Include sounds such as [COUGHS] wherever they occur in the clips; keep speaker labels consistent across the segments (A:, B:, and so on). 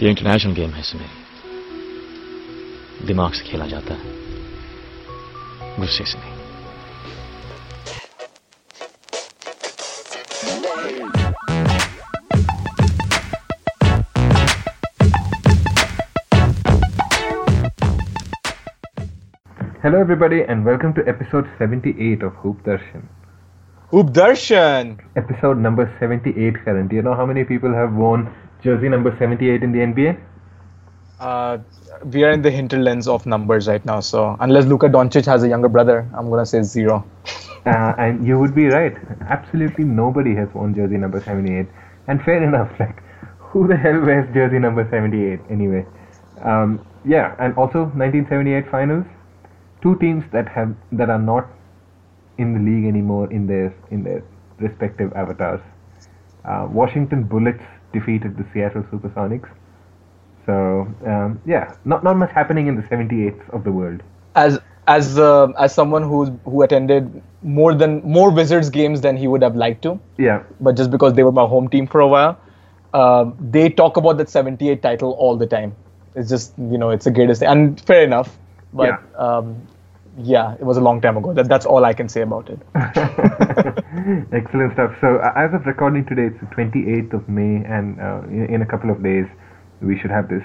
A: ये international game है सुमे दिमाग से खेला जाता है गुस्से से नहीं
B: Hello, everybody, and welcome to episode 78 of Hoop Darshan.
C: Hoop Darshan.
B: Episode number 78, Karan. Do you know how many people have worn jersey number 78 in the NBA?
C: Uh, we are in the hinterlands of numbers right now, so unless Luka Doncic has a younger brother, I'm gonna say zero. [LAUGHS]
B: Uh, and you would be right. Absolutely nobody has worn jersey number 78. And fair enough, [LAUGHS] like, who the hell wears jersey number 78 anyway? Um, yeah, and also 1978 finals. Two teams that have that are not in the league anymore in their in their respective avatars. Uh, Washington Bullets defeated the Seattle Supersonics. So um, yeah, not not much happening in the 78th of the world.
C: As as uh, as someone who's who attended more than more Wizards games than he would have liked to,
B: Yeah,
C: but just because they were my home team for a while, uh, they talk about that 78 title all the time. It's just you know it's the greatest thing, and fair enough. But
B: Yeah.
C: um, yeah, it was a long time ago. That that's all I can say about it. [LAUGHS]
B: Excellent stuff. So, uh, as of recording today, it's the 28th of May, and uh, in, in a couple of days, we should have this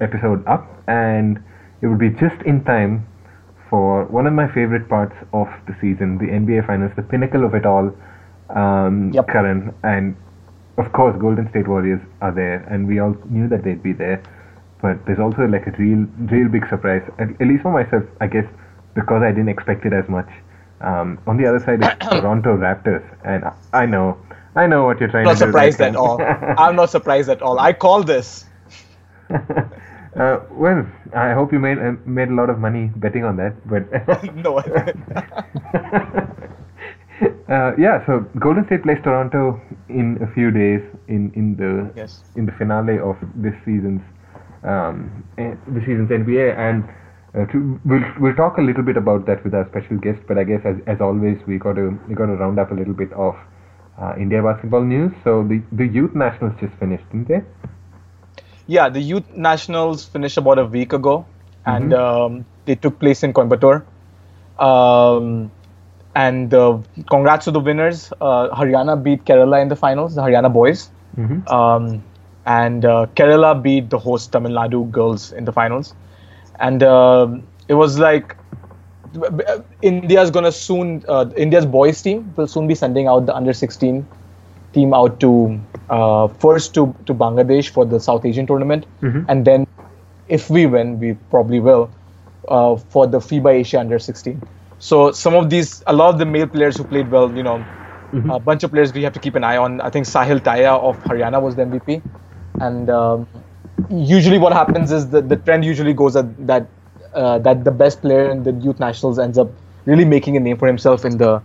B: episode up, and it would be just in time for one of my favorite parts of the season, the NBA Finals, the pinnacle of it all, um,
C: Yep.
B: Karan. And of course, Golden State Warriors are there, and we all knew that they'd be there. But there's also like a real, real big surprise, at, at least for myself, I guess, because I didn't expect it as much. Um, on the other side is [COUGHS] Toronto Raptors, and I, know, I know what you're trying
C: not
B: to do.
C: surprised
B: there,
C: at all. I'm not surprised at all. I call this. [LAUGHS]
B: uh, well, I hope you made uh, made a lot of money betting on that, but [LAUGHS]
C: no. [LAUGHS]
B: uh, yeah. So Golden State plays Toronto in a few days in in the
C: Yes.
B: in the finale of this season's um, eh, this season's NBA, and uh, to, we'll we'll talk a little bit about that with our special guest. But I guess as as always, we got to we got to round up a little bit of uh, India basketball news. So the the youth nationals just finished, didn't they?
C: Yeah, the youth nationals finished about a week ago, and um, they took place in Coimbatore. Um, and uh, congrats to the winners. Uh, Haryana beat Kerala in the finals, the Haryana boys.
B: Mhm.
C: Um, and uh, Kerala beat the host Tamil Nadu girls in the finals. And um it was like India's gonna soon, uh, India's boys team will soon be sending out the under 16 team out to uh, first to, to Bangladesh for the South Asian tournament,
B: Mhm.
C: and then if we win, we probably will uh, for the FIBA Asia under 16. So some of these, a lot of the male players who played well, you know, a bunch of players we have to keep an eye on. I think Sahil Taya of Haryana was the MVP, and um, usually what happens is the, the trend usually goes that that uh, that the best player in the youth nationals ends up really making a name for himself in the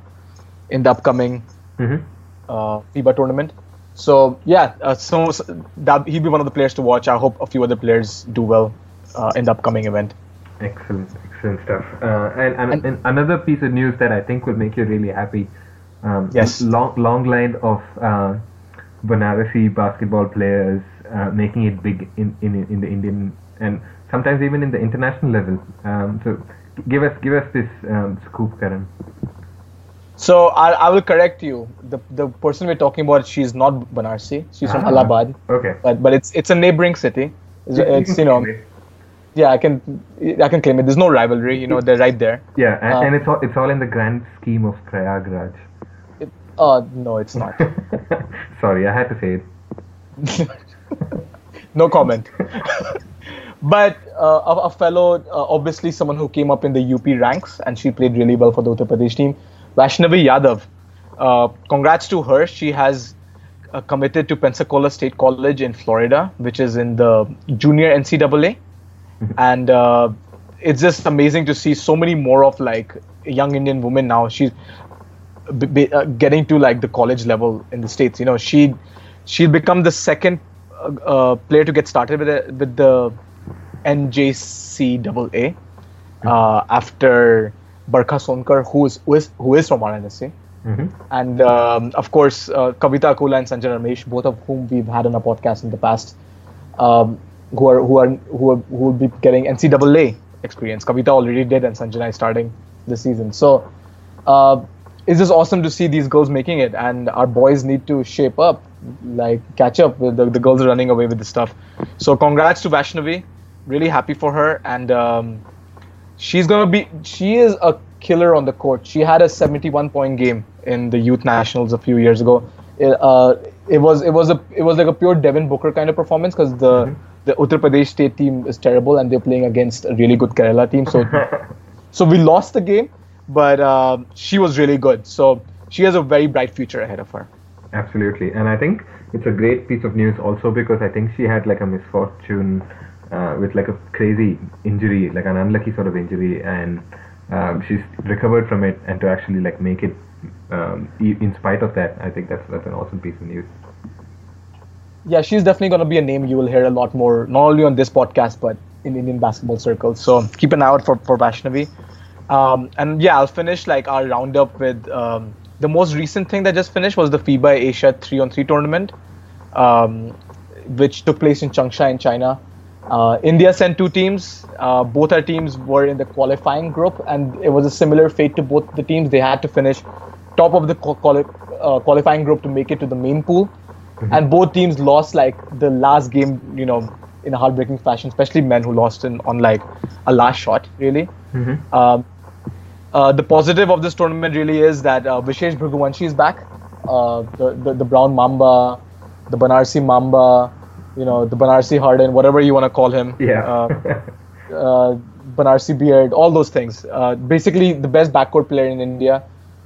C: in the upcoming
B: Mm-hmm.
C: uh, FIBA tournament. So yeah, uh, so, so that he'll be one of the players to watch. I hope a few other players do well uh, in the upcoming event.
B: Excellent, excellent stuff. Uh, and, and,
C: And-
B: and another piece of news that I think will make you really happy. Um,
C: Yes.
B: Long, long line of uh, Banarasi basketball players uh, making it big in, in in the Indian and sometimes even in the international level. Um, so give us give us this um, scoop, Karan.
C: So I, I will correct you. The the person we're talking about, she's not Banarsi. She's from
B: Ah,
C: Allahabad,
B: Okay.
C: but but it's it's a neighboring city. It's, it's you know yeah I can I can claim it. There's no rivalry. You know they're right there.
B: Yeah, and,
C: Uh,
B: and it's all it's all in the grand scheme of Prayagraj.
C: It, uh no, it's not. [LAUGHS]
B: Sorry, I had to say it. [LAUGHS]
C: no comment. but uh, a, a fellow, uh, obviously someone who came up in the UP ranks, and she played really well for the Uttar Pradesh team, Vaishnavi Yadav. Uh, congrats to her. She has uh, committed to Pensacola State College in Florida, which is in the junior NCAA, and uh, it's just amazing to see so many more of like young Indian women now. She's b- b- uh, getting to like the college level in the states. You know, she she'll become the second uh, uh, player to get started with the, with the NJCAA uh, after Barkha Sonkar, who is who is, who is from Varanasi.
B: Mhm.
C: And um, of course, uh, Kavita Kula and Sanjana Ramesh, both of whom we've had on a podcast in the past. um, who are who are who are, who will be getting NCAA experience. Kavita already did, and Sanjana is starting this season. So uh, it's just awesome to see these girls making it, and our boys need to shape up, like catch up with the, the girls are running away with the stuff. So congrats to Vaishnavi, really happy for her, and um, she's gonna be she is a killer on the court. She had a 71 point game in the youth nationals a few years ago. It, uh, it was it was a it was like a pure Devin Booker kind of performance because the mm-hmm. the Uttar Pradesh state team is terrible and they're playing against a really good Kerala team. So [LAUGHS] so we lost the game, but uh, she was really good. So she has a very bright future ahead of her.
B: Absolutely, and I think it's a great piece of news also because I think she had like a misfortune uh, with like a crazy injury, like an unlucky sort of injury, and um, she's recovered from it, and to actually like make it um, in spite of that, I think that's that's an awesome piece of news.
C: Yeah, she's definitely going to be a name you will hear a lot more, not only on this podcast but in Indian basketball circles. So keep an eye out for for Vaishnavi. Um, and yeah, I'll finish like our roundup with um, the most recent thing that just finished was the FIBA Asia 3 on 3 tournament, um, which took place in Changsha in China. Uh, India sent two teams. Uh, both our teams were in the qualifying group, and it was a similar fate to both the teams. They had to finish top of the quali- uh, qualifying group to make it to the main pool, mm-hmm. and both teams lost like the last game, you know, in a heartbreaking fashion. Especially men who lost in on like a last shot, really. Mm-hmm. Um, uh, the positive of this tournament really is that uh, Vishesh Bhriguvanshi is back. Uh, the, the the brown mamba, the Banarsi mamba you know, the Banarsi Harden, whatever you want to call him.
B: Yeah.
C: Uh, [LAUGHS] uh, Banarsi Beard, all those things. Uh, basically, the best backcourt player in India,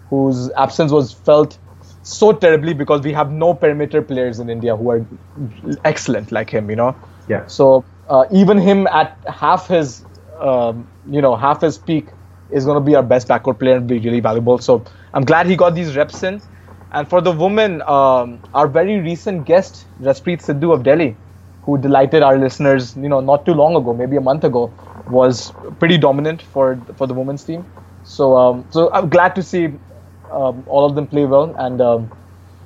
C: whose absence was felt so terribly because we have no perimeter players in India who are excellent like him. You know.
B: Yeah.
C: So uh, even him at half his, um, you know, half his peak is going to be our best backcourt player and be really valuable. So I'm glad he got these reps in. And for the women, um, our very recent guest, Jaspreet Sidhu of Delhi, who delighted our listeners, you know, not too long ago, maybe a month ago, was pretty dominant for for the women's team. So, um, so I'm glad to see um, all of them play well, and um,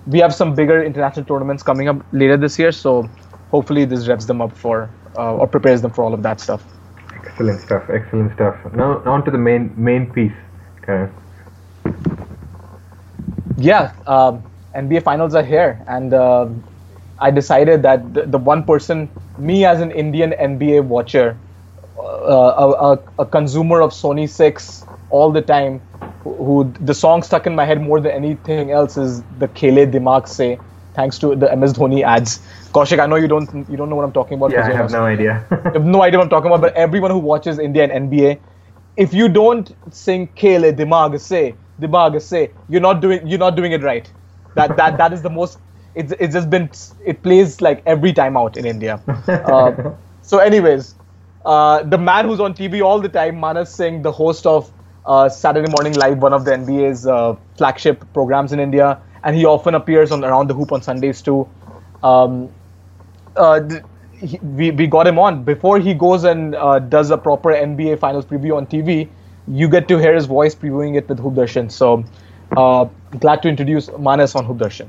C: we have some bigger international tournaments coming up later this year. So, hopefully, this reps them up for uh, or prepares them for all of that stuff.
B: Excellent stuff. Excellent stuff. Now, on to the main main piece, Karan
C: yeah, um, NBA finals are here, and uh, I decided that the, the, one person, me as an Indian NBA watcher, uh, a, a, a, consumer of Sony Six all the time, who, who, the song stuck in my head more than anything else is the Khele Dimag Se, thanks to the MS Dhoni ads. Kaushik, I know you don't you don't know what I'm talking about.
B: Yeah, I have no idea.
C: I have no idea what I'm talking about. But everyone who watches India and NBA, if you don't sing Khele Dimag Se, Dimag say you're not doing you're not doing it right. That that that is the most. It's it's just been it plays like every time out in India. [LAUGHS] Uh, so, anyways, uh, the man who's on TV all the time, Manas Singh, the host of uh, Saturday Morning Live, one of the NBA's uh, flagship programs in India, and he often appears on Around the Hoop on Sundays too. Um, uh, he, we, we got him on before he goes and uh, does a proper NBA Finals preview on TV you get to hear his voice previewing it with Hoop Darshan. So uh, glad to introduce Manas on Hoop Darshan.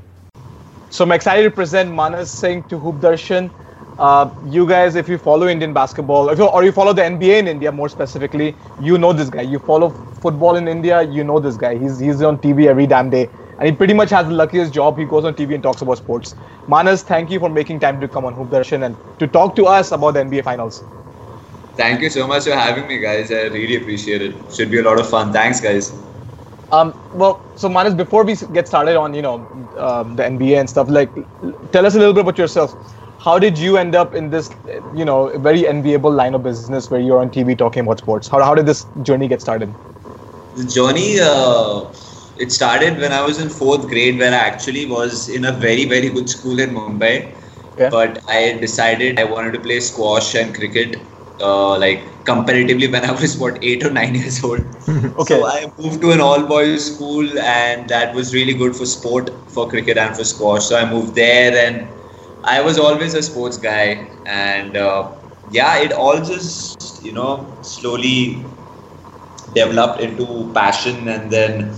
C: So I'm excited to present Manas Singh to Hoop Darshan. Uh, you guys, if you follow Indian basketball, you, or you follow the NBA in India more specifically, you know this guy. You follow football in India, you know this guy. He's he's on TV every damn day, and he pretty much has the luckiest job. He goes on TV and talks about sports. Manas, thank you for making time to come on Hoop Darshan and to talk to us about the NBA Finals.
D: Thank you so much for having me, guys. I really appreciate it. Should be a lot of fun. Thanks, guys.
C: Um, well, so Manas, before we get started on you know um, the NBA and stuff, like, tell us a little bit about yourself. How did you end up in this, you know, very enviable line of business where you're on TV talking about sports? How, how did this journey get started?
D: The journey, uh, it started when I was in fourth grade, where I actually was in a very very good school in Mumbai. But I decided I wanted to play squash and cricket uh, like comparatively when I was [LAUGHS] what eight or nine years old. [LAUGHS] okay. So I moved to an all boys school and that was really good for sport, for cricket and for squash. So I moved there and I was always a sports guy and uh, yeah, it all just you know slowly developed into passion and then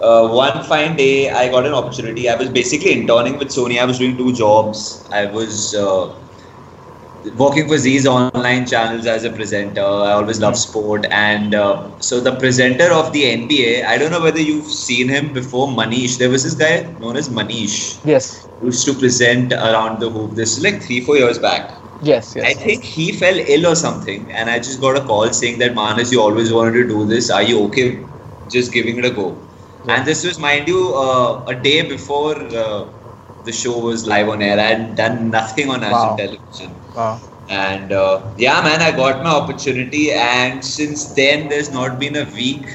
D: uh, one fine day, I got an opportunity. I was basically interning with Sony. I was doing two jobs. I was uh, working for Zee's online channels as a presenter. I always love sport. And uh, so the presenter of the NBA, I don't know whether you've seen him before, Manish. There was this guy known as Manish.
C: Yes.
D: Who used to present around the hoop. This is like three, four years back.
C: Yes, yes.
D: I think he fell ill or something. And I just got a call saying that, Manas, you always wanted to do this. Are you okay just giving it a go? And this was, mind you, uh, a day before uh, the show was live on air. I had done nothing on national
C: Wow.
D: television.
C: Wow.
D: And uh, yeah, man, I got my opportunity. And since then, there's not been a week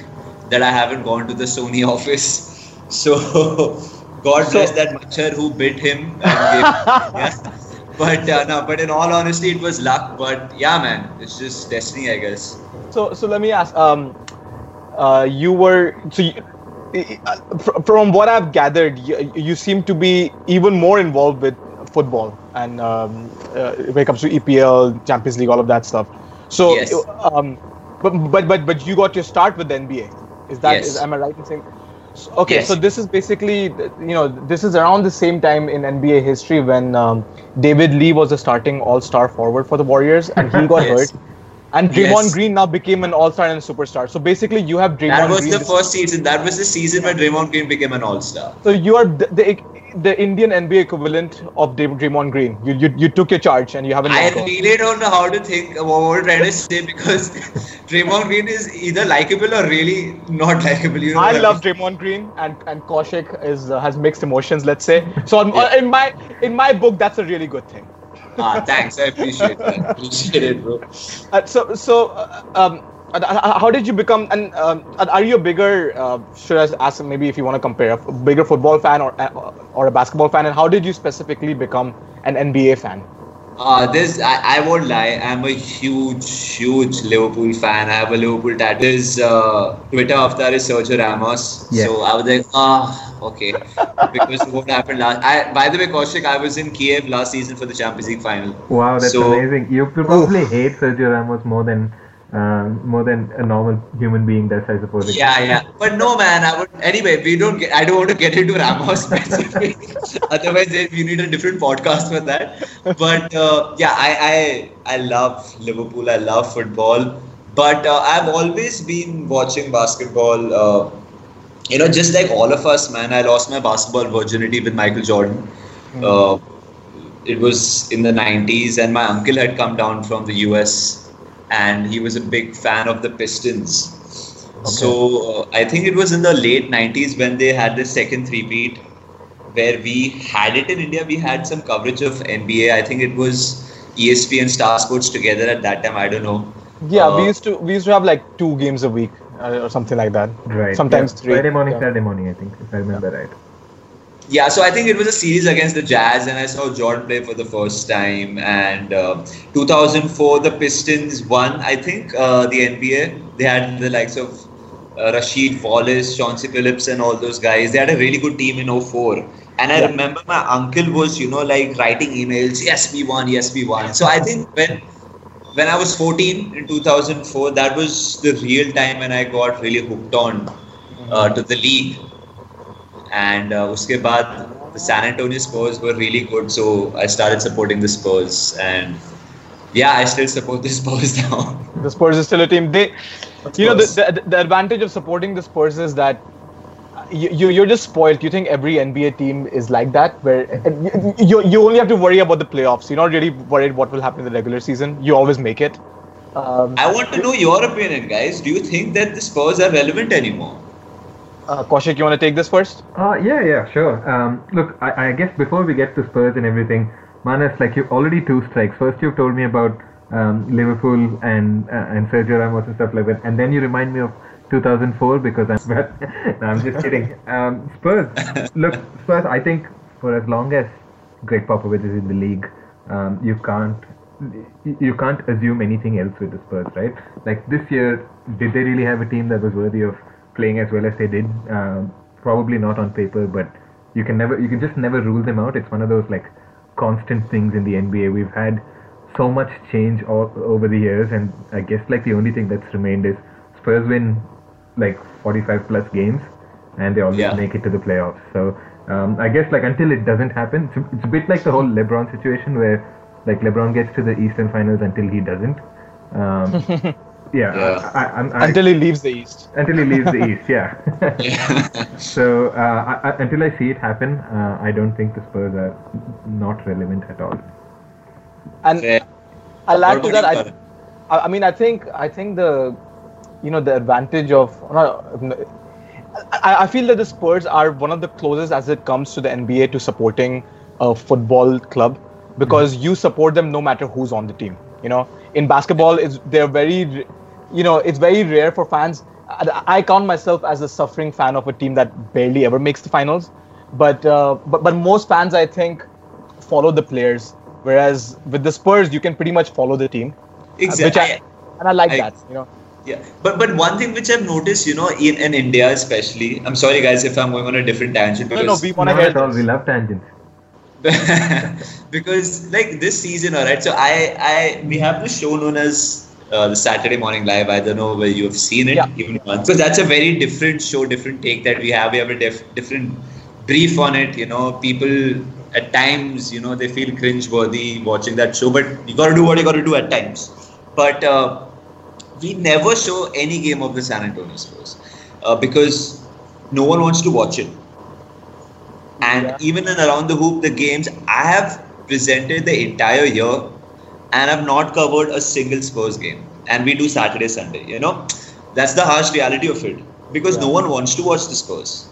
D: that I haven't gone to the Sony [LAUGHS] office. So, God bless
C: So-
D: that Machar who bit him. And gave- yeah. [LAUGHS] [LAUGHS] But uh, no, but in all honesty, it was luck. But yeah, man, it's just destiny, I guess.
C: So, so let me ask. Um, uh, you were so. You, from what I've gathered, you, you seem to be even more involved with football and um, uh, when it comes to EPL, Champions League, all of that stuff. So,
D: Yes.
C: um, but but but but you got your start with the NBA. Is that
D: Yes.
C: am I right in saying? Okay,
D: Yes.
C: so this is basically, you know, this is around the same time in NBA history when um, David Lee was a starting All-Star forward for the Warriors, and he got hurt. And Draymond
D: Yes.
C: Green now became an All-Star and a superstar. So basically, you have Draymond
D: That was
C: Green.
D: the first season. That was the season where Draymond Green became an All-Star.
C: So you are the, the, the Indian NBA equivalent of Dray- Draymond Green. You, you you took your charge and you haven't.
D: I really don't know how to think what we're trying to say because [LAUGHS] Draymond Green is either likable or really not likable. You know
C: I love
D: mean?
C: Draymond Green and and Kaushik is uh, has mixed emotions. Let's say so. on-
D: Yeah.
C: In my in my book, that's a really good thing.
D: Ah, thanks. I appreciate that. Appreciate it, bro.
C: Uh, so so uh, um, uh, how did you become and um, are you a bigger uh, should I ask maybe if you want to compare a bigger football fan or uh, or a basketball fan and how did you specifically become an NBA fan?
D: Uh, this I, I won't lie. I'm a huge, huge Liverpool fan. I have a Liverpool tattoo. This uh, Twitter avatar is Sergio Ramos.
B: Yeah.
D: So I was like, ah, okay. because what happened last? I, by the way, Kaushik, I was in Kiev last season for the Champions League final.
B: Wow, that's
D: So-
B: amazing. You probably hate Sergio Ramos more than uh, more than a normal human being does, I suppose.
D: Yeah, yeah. But no, man. I would anyway. We don't. Get, I don't want to get into Ramos [LAUGHS] specifically. Otherwise, we need a different podcast for that. But uh, yeah, I, I I love Liverpool. I love football. But uh, I've always been watching basketball. Uh, you know, just like all of us, man. I lost my basketball virginity with Michael Jordan. Uh, it was in the 90s, and my uncle had come down from the US, and he was a big fan of the Pistons. So uh, I think it was in the late 90s when they had the second three-peat, where we had it in India. We had some coverage of NBA. I think it was ESP and Star Sports together at that time. I don't know.
C: Yeah, we
D: Uh,
C: used to we used to have like two games a week uh, or something like that.
B: Right.
C: Sometimes
B: yeah.
C: three.
B: Friday morning,
C: Yeah.
B: Saturday morning, I think, if I remember right.
D: Yeah, so I think it was a series against the Jazz, and I saw Jordan play for the first time. And uh, 2004, the Pistons won. I think uh, the NBA. They had the likes of uh, Rasheed Wallace, Chauncey Billups, and all those guys. They had a really good team in 04. And I
C: Yeah.
D: remember my uncle was, you know, like writing emails. Yes, we won. Yes, we won. So I think when when I was 14 in 2004, that was the real time when I got really hooked on uh, to the league. And uh, uske baad, the San Antonio Spurs were really good, so I started supporting the Spurs. And yeah, I still support the [LAUGHS] Spurs now.
C: The Spurs is still a team. They,
D: Of
C: you know, the, the the advantage of supporting the Spurs is that you, you you're just spoiled. You think every NBA team is like that, where you, you you only have to worry about the playoffs. You're not really worried what will happen in the regular season. You always make it. Um,
D: I want to know your opinion, guys. Do you think that the Spurs are relevant anymore?
C: Uh, Kaushik, you want to take this first?
B: Uh, yeah, yeah, sure. Um, look, I, I guess before we get to Spurs and everything, Manas, like you already two strikes. First, you've told me about um, Liverpool and uh, and Sergio Ramos and stuff like that, and then you remind me of 2004 because I'm. [LAUGHS] no, I'm just kidding. Um, Spurs. [LAUGHS] Look, Spurs. I think for as long as Gregg Popovich is in the league, um, you can't you- you can't assume anything else with the Spurs, right? Like this year, did they really have a team that was worthy of playing as well as they did? Um, probably not on paper, but you can never, you can just never rule them out. It's one of those like constant things in the NBA. We've had so much change all, over the years, and I guess like the only thing that's remained is Spurs win like 45 plus games, and they always
D: Yeah.
B: make it to the playoffs. So um, I guess like until it doesn't happen, it's, it's a bit like the whole LeBron situation where like LeBron gets to the Eastern Finals until he doesn't. Um, [LAUGHS] yeah,
D: Yeah.
B: I, I, I'm-
C: Until he leaves the East.
B: until he leaves the [LAUGHS] East, yeah.
D: Yeah. [LAUGHS]
B: so uh, I, I, until I see it happen, uh, I don't think the Spurs are not relevant at all.
C: And
D: Fair.
C: I'll add
D: What
C: to that. I, I I mean, I think I think the, you know, the advantage of. no, I, I feel that the Spurs are one of the closest as it comes to the NBA to supporting a football club because you support them no matter who's on the team. You know, in basketball, it's they're very, you know, it's very rare for fans. I, I count myself as a suffering fan of a team that barely ever makes the finals, but uh, but but most fans, I think, follow the players. Whereas with the Spurs, you can pretty much follow the team. Uh,
D: Exactly.
C: Which I, and I like
D: I-
C: that. You know.
D: Yeah, but but one thing which I've noticed, you know, in, in India especially, I'm sorry guys if I'm going on a different tangent
C: No,
D: because
C: no, we want to
B: Not
C: hear
B: at all.
C: this.
B: We love tangents. [LAUGHS]
D: because like this season, alright. So I I we have the show known as uh, the Saturday Morning Live. I don't know whether you have seen it
C: Yeah.
D: even once. So that's a very different show, different take that we have. We have a def- different brief on it. You know, people at times, you know, they feel cringe-worthy watching that show, but you got to do what you got to do at times. But uh, we never show any game of the San Antonio Spurs uh, because no one wants to watch it. And
C: Yeah.
D: even in around the hoop, the games I have presented the entire year, and I've not covered a single Spurs game. And we do Saturday, Sunday. You know, that's the harsh reality of it because no one wants to watch the Spurs.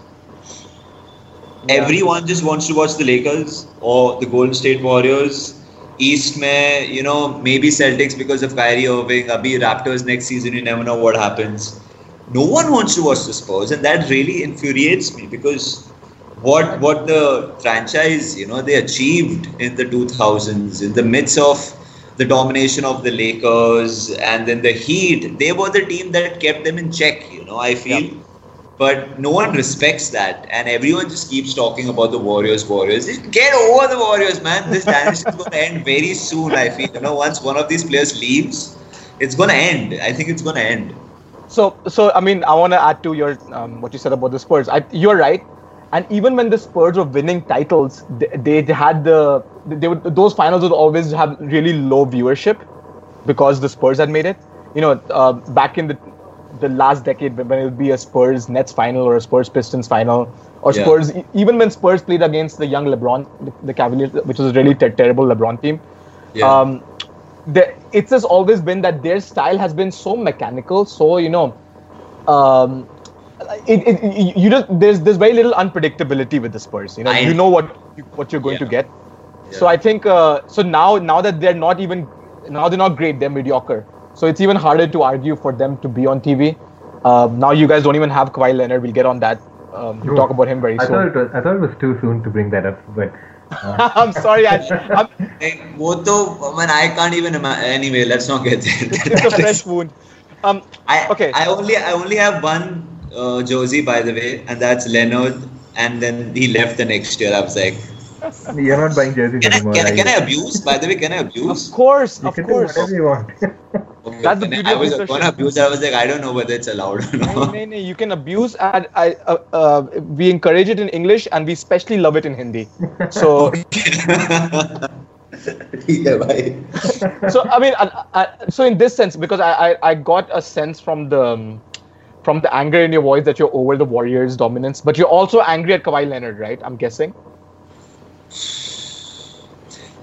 C: Yeah.
D: Everyone just wants to watch the Lakers or the Golden State Warriors. East may, you know, maybe Celtics because of Kyrie Irving. Abhi Raptors next season, you never know what happens. No one wants to watch the Spurs, and that really infuriates me because what what the franchise, you know, they achieved in the 2000s, in the midst of the domination of the Lakers and then the Heat, they were the team that kept them in check. You know, I feel.
C: Yeah.
D: But no one respects that, and everyone just keeps talking about the Warriors. Warriors, Just get over the Warriors, man. This dynasty is going to end very soon. I feel. You know, once one of these players leaves, it's going to end. I think it's going to end.
C: So, so I mean, I want to add to your um, what you said about the Spurs. I, you're right, and even when the Spurs were winning titles, they, they had the they would those finals would always have really low viewership because the Spurs had made it. You know, uh, back in the the last decade when it would be a Spurs Nets final or a Spurs Pistons final or
D: Yeah.
C: Spurs even when Spurs played against the young LeBron, the, the Cavaliers, which was a really ter- terrible LeBron team. Yeah. Um, the, it's just always been that their style has been so mechanical, so you know, um, it, it, it- you just there's there's very little unpredictability with the Spurs. You know,
D: I-
C: you know what you, what you're going to
D: Yeah.
C: get. So I think uh, so now now that they're not even now they're not great, they're mediocre. So it's even harder to argue for them to be on TV. Um, now you guys don't even have Kawhi Leonard. We'll get on that. Um, we'll talk about him very
B: I thought it was I thought it was too soon to bring that up, but uh, [LAUGHS]
C: I'm sorry, I, I'm, [LAUGHS]
D: Like, वो तो, man, I can't even imagine. Anyway, let's not get [LAUGHS] there.
C: it's a fresh wound. Um,
D: I
C: Okay.
D: I only I only have one uh, Josie, by the way, and that's Leonard. And then he left the next year. I was like, [LAUGHS]
B: You're not buying jerseys
D: can
B: anymore.
D: I, can, I, can I abuse? By the way, can I abuse? [LAUGHS]
C: Of course,
B: you
C: of course.
B: whatever you want. [LAUGHS]
D: okay,
C: that's the beauty
D: I,
C: I
D: was going
C: to
D: abuse. I was like, I don't know whether it's allowed or not.
C: No, no, no. You can abuse, I, uh, uh, we encourage it in English, and we especially love it in Hindi. So. so I mean, I, uh, so in this sense, because I, I, got a sense from the. Um, from the anger in your voice that you're over the Warriors' dominance, but you're also angry at Kawhi Leonard, right? I'm guessing.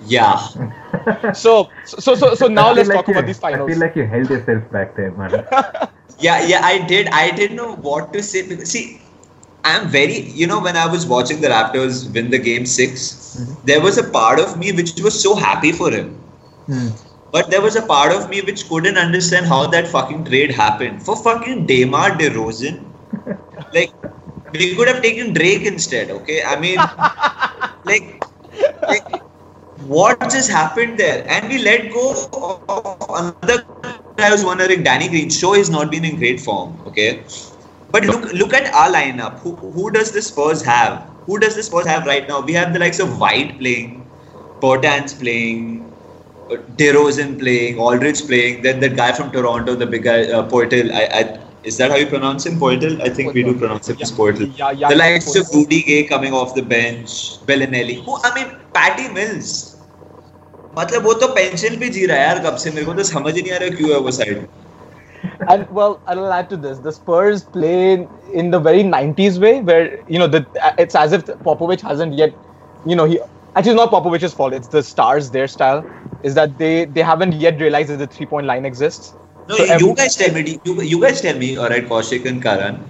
D: Yeah. [LAUGHS]
C: So, so, so, so now let's
B: like
C: talk
B: you-
C: about these finals.
B: I feel like you held yourself back there, man. [LAUGHS]
D: Yeah, yeah, I did. I didn't know what to say. Because, see, I'm very, you know, when I was watching the Raptors win the game 6 there was a part of me which was so happy for him.
B: Hmm.
D: But there was a part of me which couldn't understand how that fucking trade happened. For fucking DeMar DeRozan, [LAUGHS] like, we could have taken Drake instead, okay? I mean, [LAUGHS] like, like, what just happened there? And we let go of another guy I was wondering, Danny Green. Sure, he's not been in great form, okay? But look, look at our lineup. Who, who does the Spurs have? Who does the Spurs have right now? We have the likes of White playing, Portans playing, DeRozan playing, Aldridge playing, then that guy from Toronto, the big guy, uh, Poeltl. I, I, is that how you pronounce him, Poeltl? I think Poeltl. we do pronounce him
C: yeah.
D: as Poeltl.
C: Yeah, yeah,
D: the likes
C: Poeltl.
D: of Rudy Gay coming off the bench, Belinelli. Who, I mean, Patty Mills. मतलब वो तो pension पे जी रहा है यार कब से मेरे को तो समझ ही नहीं आ रहा क्यों है वो side
C: and well, I'll add to this. The Spurs play in the very 90s way, where you know the, it's as if Popovich hasn't yet, you know, he actually it's not Popovich's fault. It's the stars, their style is that they they haven't yet realized that the three point line exists.
D: No,
C: So
D: you
C: every-
D: guys tell me. You, you guys tell me. All right, Kaushik and Karan.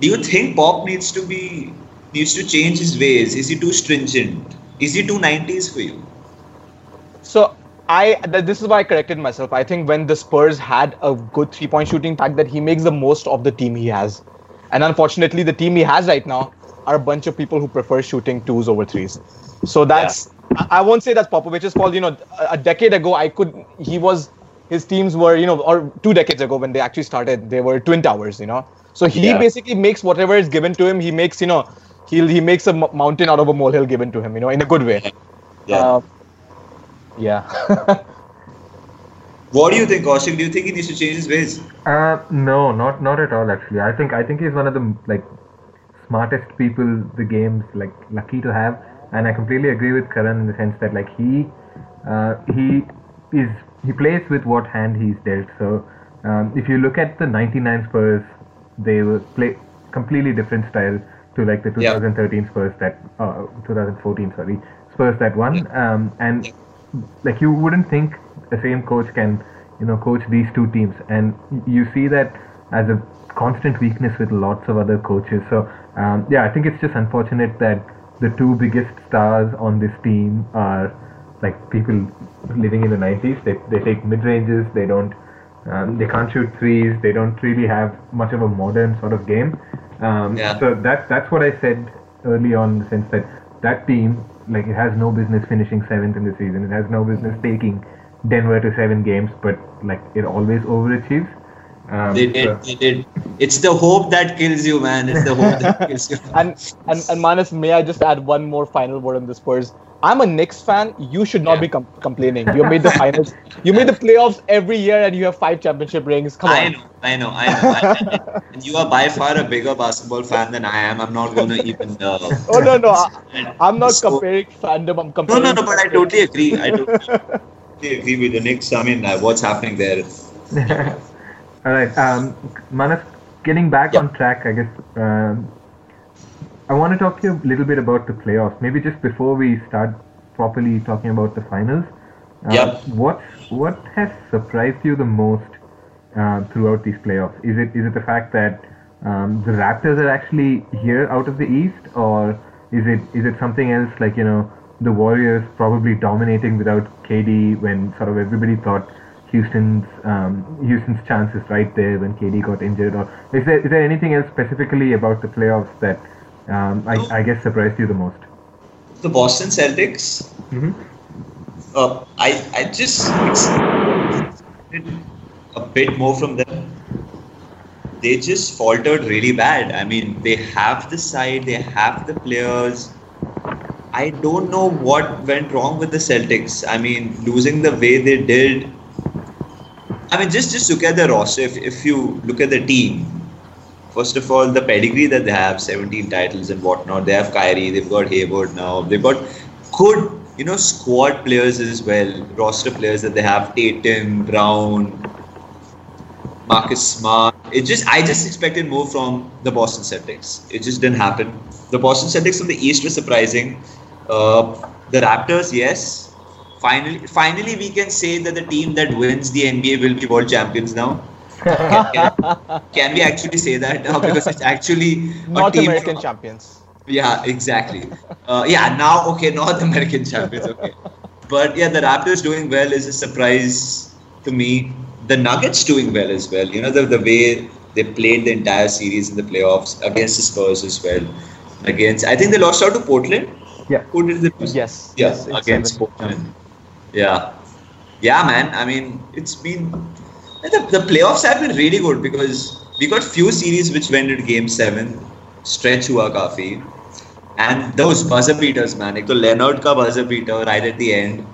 D: Do you think Pop needs to be needs to change his ways? Is he too stringent? Is he too 90s for you?
C: So I th- this is why I corrected myself. I think when the Spurs had a good three point shooting pack, that he makes the most of the team he has, and unfortunately the team he has right now are a bunch of people who prefer shooting twos over threes. So that's I I won't say that's Popovich's fault. You know, a, a decade ago I could he was his teams were you know or two decades ago when they actually started they were twin towers. You know, so he
D: Yeah.
C: basically makes whatever is given to him. He makes you know he he makes a m- mountain out of a molehill given to him. You know, in a good way.
D: Yeah.
C: Um, yeah. [LAUGHS]
D: what do you think, Kaushik? Do you think he needs to change his ways?
B: Uh, no, not not at all. Actually, I think I think he's one of the like smartest people the game's like lucky to have, and I completely agree with Karan in the sense that like he uh, he is he plays with what hand he's dealt. So um, if you look at the '99 Spurs, they were play completely different style to like the
D: Yeah.
B: 2013 Spurs that uh, 2014 sorry Spurs that won, um, and like you wouldn't think the same coach can you know coach these two teams and you see that as a constant weakness with lots of other coaches so um, yeah i think it's just unfortunate that the two biggest stars on this team are like people living in the 90s they, they take mid ranges they don't um, they can't shoot threes. They don't really have much of a modern sort of game. Um,
D: Yeah.
B: so that that's what i said early on in the sense that that team like it has no business finishing seventh in the season. It has no business taking denver to seven games but like it always overachieves um,
D: They did.
B: so-
D: They did. It's the hope that kills you, man. It's the hope that kills you. [LAUGHS]
C: and and and Manas, may I just add one more final word on the Spurs? I'm a Knicks fan. You should not
D: Yeah.
C: be com- complaining. You made the finals. You made the playoffs every year, and you have five championship rings. Come
D: I
C: on.
D: know, I know, I know. I- [LAUGHS] and you are by far a bigger basketball fan than I am. I'm not going [LAUGHS] to even. Uh,
C: Oh no no, I, I'm not
D: So-
C: comparing fandom. I'm
D: No,
C: comparing.
D: no, no, but I totally agree. I totally agree with the Knicks. I mean, uh, what's happening there?
B: All right, um, Manas, getting back
D: Yeah.
B: on track, I guess. Um, I want to talk to you a little bit about the playoffs. Maybe just before we start properly talking about the finals. Uh,
D: Yeah.
B: What what has surprised you the most uh, throughout these playoffs? Is it is it the fact that um, the Raptors are actually here out of the East, or is it is it something else like you know the Warriors probably dominating without KD when sort of everybody thought Houston's um, Houston's chance is right there when KD got injured, or is there is there anything else specifically about the playoffs that um, I, I guess surprised you the most?
D: The Boston Celtics.
B: Mhm.
D: Uh, I I just expected a bit more from them. They just faltered really bad. I mean, they have the side, they have the players. I don't know what went wrong with the Celtics. I mean, losing the way they did. I mean, just just look at the roster. If, if you look at the team, first of all, the pedigree that they have, 17 titles and whatnot. They have Kyrie, they've got Hayward now. They've got good, you know, squad players as well, roster players that they have Tatum, Brown, Marcus Smart. It just, I just expected more from the Boston Celtics. It just didn't happen. The Boston Celtics from the East were surprising. Uh, the Raptors, yes. Finally, finally, we can say that the team that wins the NBA will be world champions now. can, can- can we actually say that now? Because it's actually a
C: North American champions.
D: yeah, exactly. Uh, yeah, now okay, North American champions. Okay, but yeah, the Raptors doing well is a surprise to me. The Nuggets doing well as well. You know the the way they played the entire series in the playoffs against the Spurs as well. Against, I think they lost out to Portland.
B: Yeah.
D: Who did they lose?
C: Yes.
D: Yeah,
C: yes,
D: against
C: seven.
D: Portland. Yeah, yeah, man. I mean, it's been the, the playoffs have been really good because we got few series which went into game seven. Stretch hua kafi. And those buzzer beaters, man. Ek to Leonard ka buzzer beater right at the end,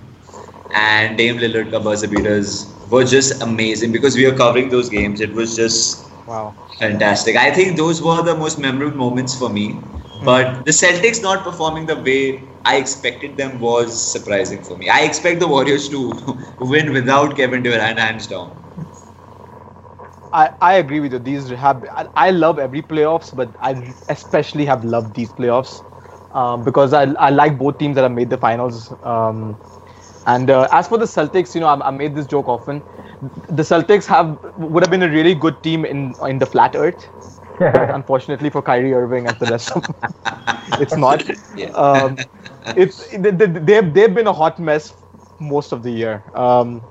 D: and Dame Lillard ka buzzer beaters were just amazing because we were covering those games. It was just
C: Wow.
D: Fantastic. I think those were the most memorable moments for me. But the Celtics not performing the way I expected them was surprising for me. I expect the Warriors to [LAUGHS] win without Kevin Durant hands down.
C: I, I agree with you. These have I, love every playoffs, but I especially have loved these playoffs um, because I, I like both teams that have made the finals. Um, and uh, as for the Celtics, you know, I, I made this joke often. The Celtics have would have been a really good team in in the flat Earth. [LAUGHS] unfortunately for Kyrie Irving and the rest of [LAUGHS] it's not.
D: Yeah.
C: Um, it's they, they, they've they've been a hot mess most of the year. Um,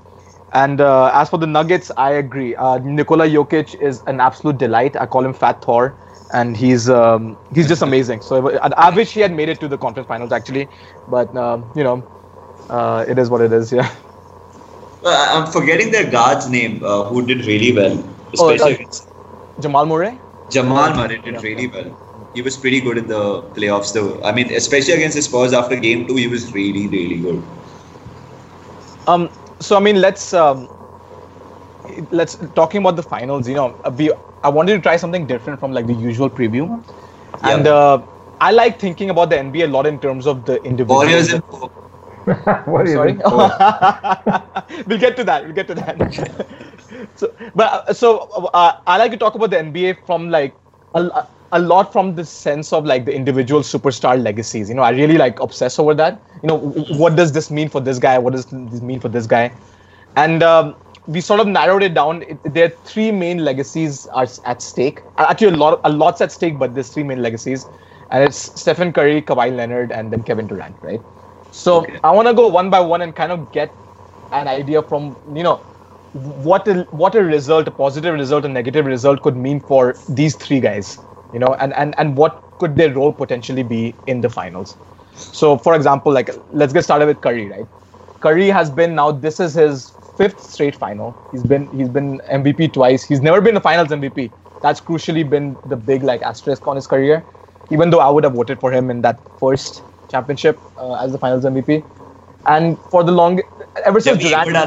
C: and uh, as for the Nuggets, I agree. Uh, Nikola Jokic is an absolute delight. I call him Fat Thor, and he's um, he's just amazing. So I, I wish he had made it to the conference finals actually, but uh, you know, uh, it is what it is. Yeah.
D: Well, I'm forgetting their guard's name, uh, who did really well,
C: Oh,
D: especially
C: uh, Jamal Murray.
D: Jamal Murray did really well. He was pretty good in the playoffs, though. I mean, especially against the Spurs after game two, he was really, really good.
C: Um, so I mean, let's um, let's talking about the finals. You know, uh, we I wanted to try something different from like the usual preview, and uh, I like thinking about the NBA a lot in terms of the individual.
D: Warriors and four.
B: what is
C: Sorry,
B: it? [LAUGHS]
C: We'll get to that. We'll get to that. [LAUGHS] so, but uh, so uh, I like to talk about the NBA from like a, a lot from the sense of like the individual superstar legacies. You know, I really like obsess over that. You know, what does this mean for this guy? What does this mean for this guy? And um, we sort of narrowed it down. It, there are three main legacies are at stake. Uh, Actually, a lot, a lot's at stake, but there's three main legacies, and it's Stephen Curry, Kawhi Leonard, and then Kevin Durant, right? So
D: Okay.
C: I want to go one by one and kind of get an idea from you know what a, what a result, a positive result, a negative result could mean for these three guys, you know, and and and what could their role potentially be in the finals. So, for example, like let's get started with Curry, right? Curry has been now this is his fifth straight final. He's been he's been MVP twice. He's never been a Finals MVP. That's crucially been the big like asterisk on his career. Even though I would have voted for him in that first championship uh, as the Finals MVP, and for the long ever since Durant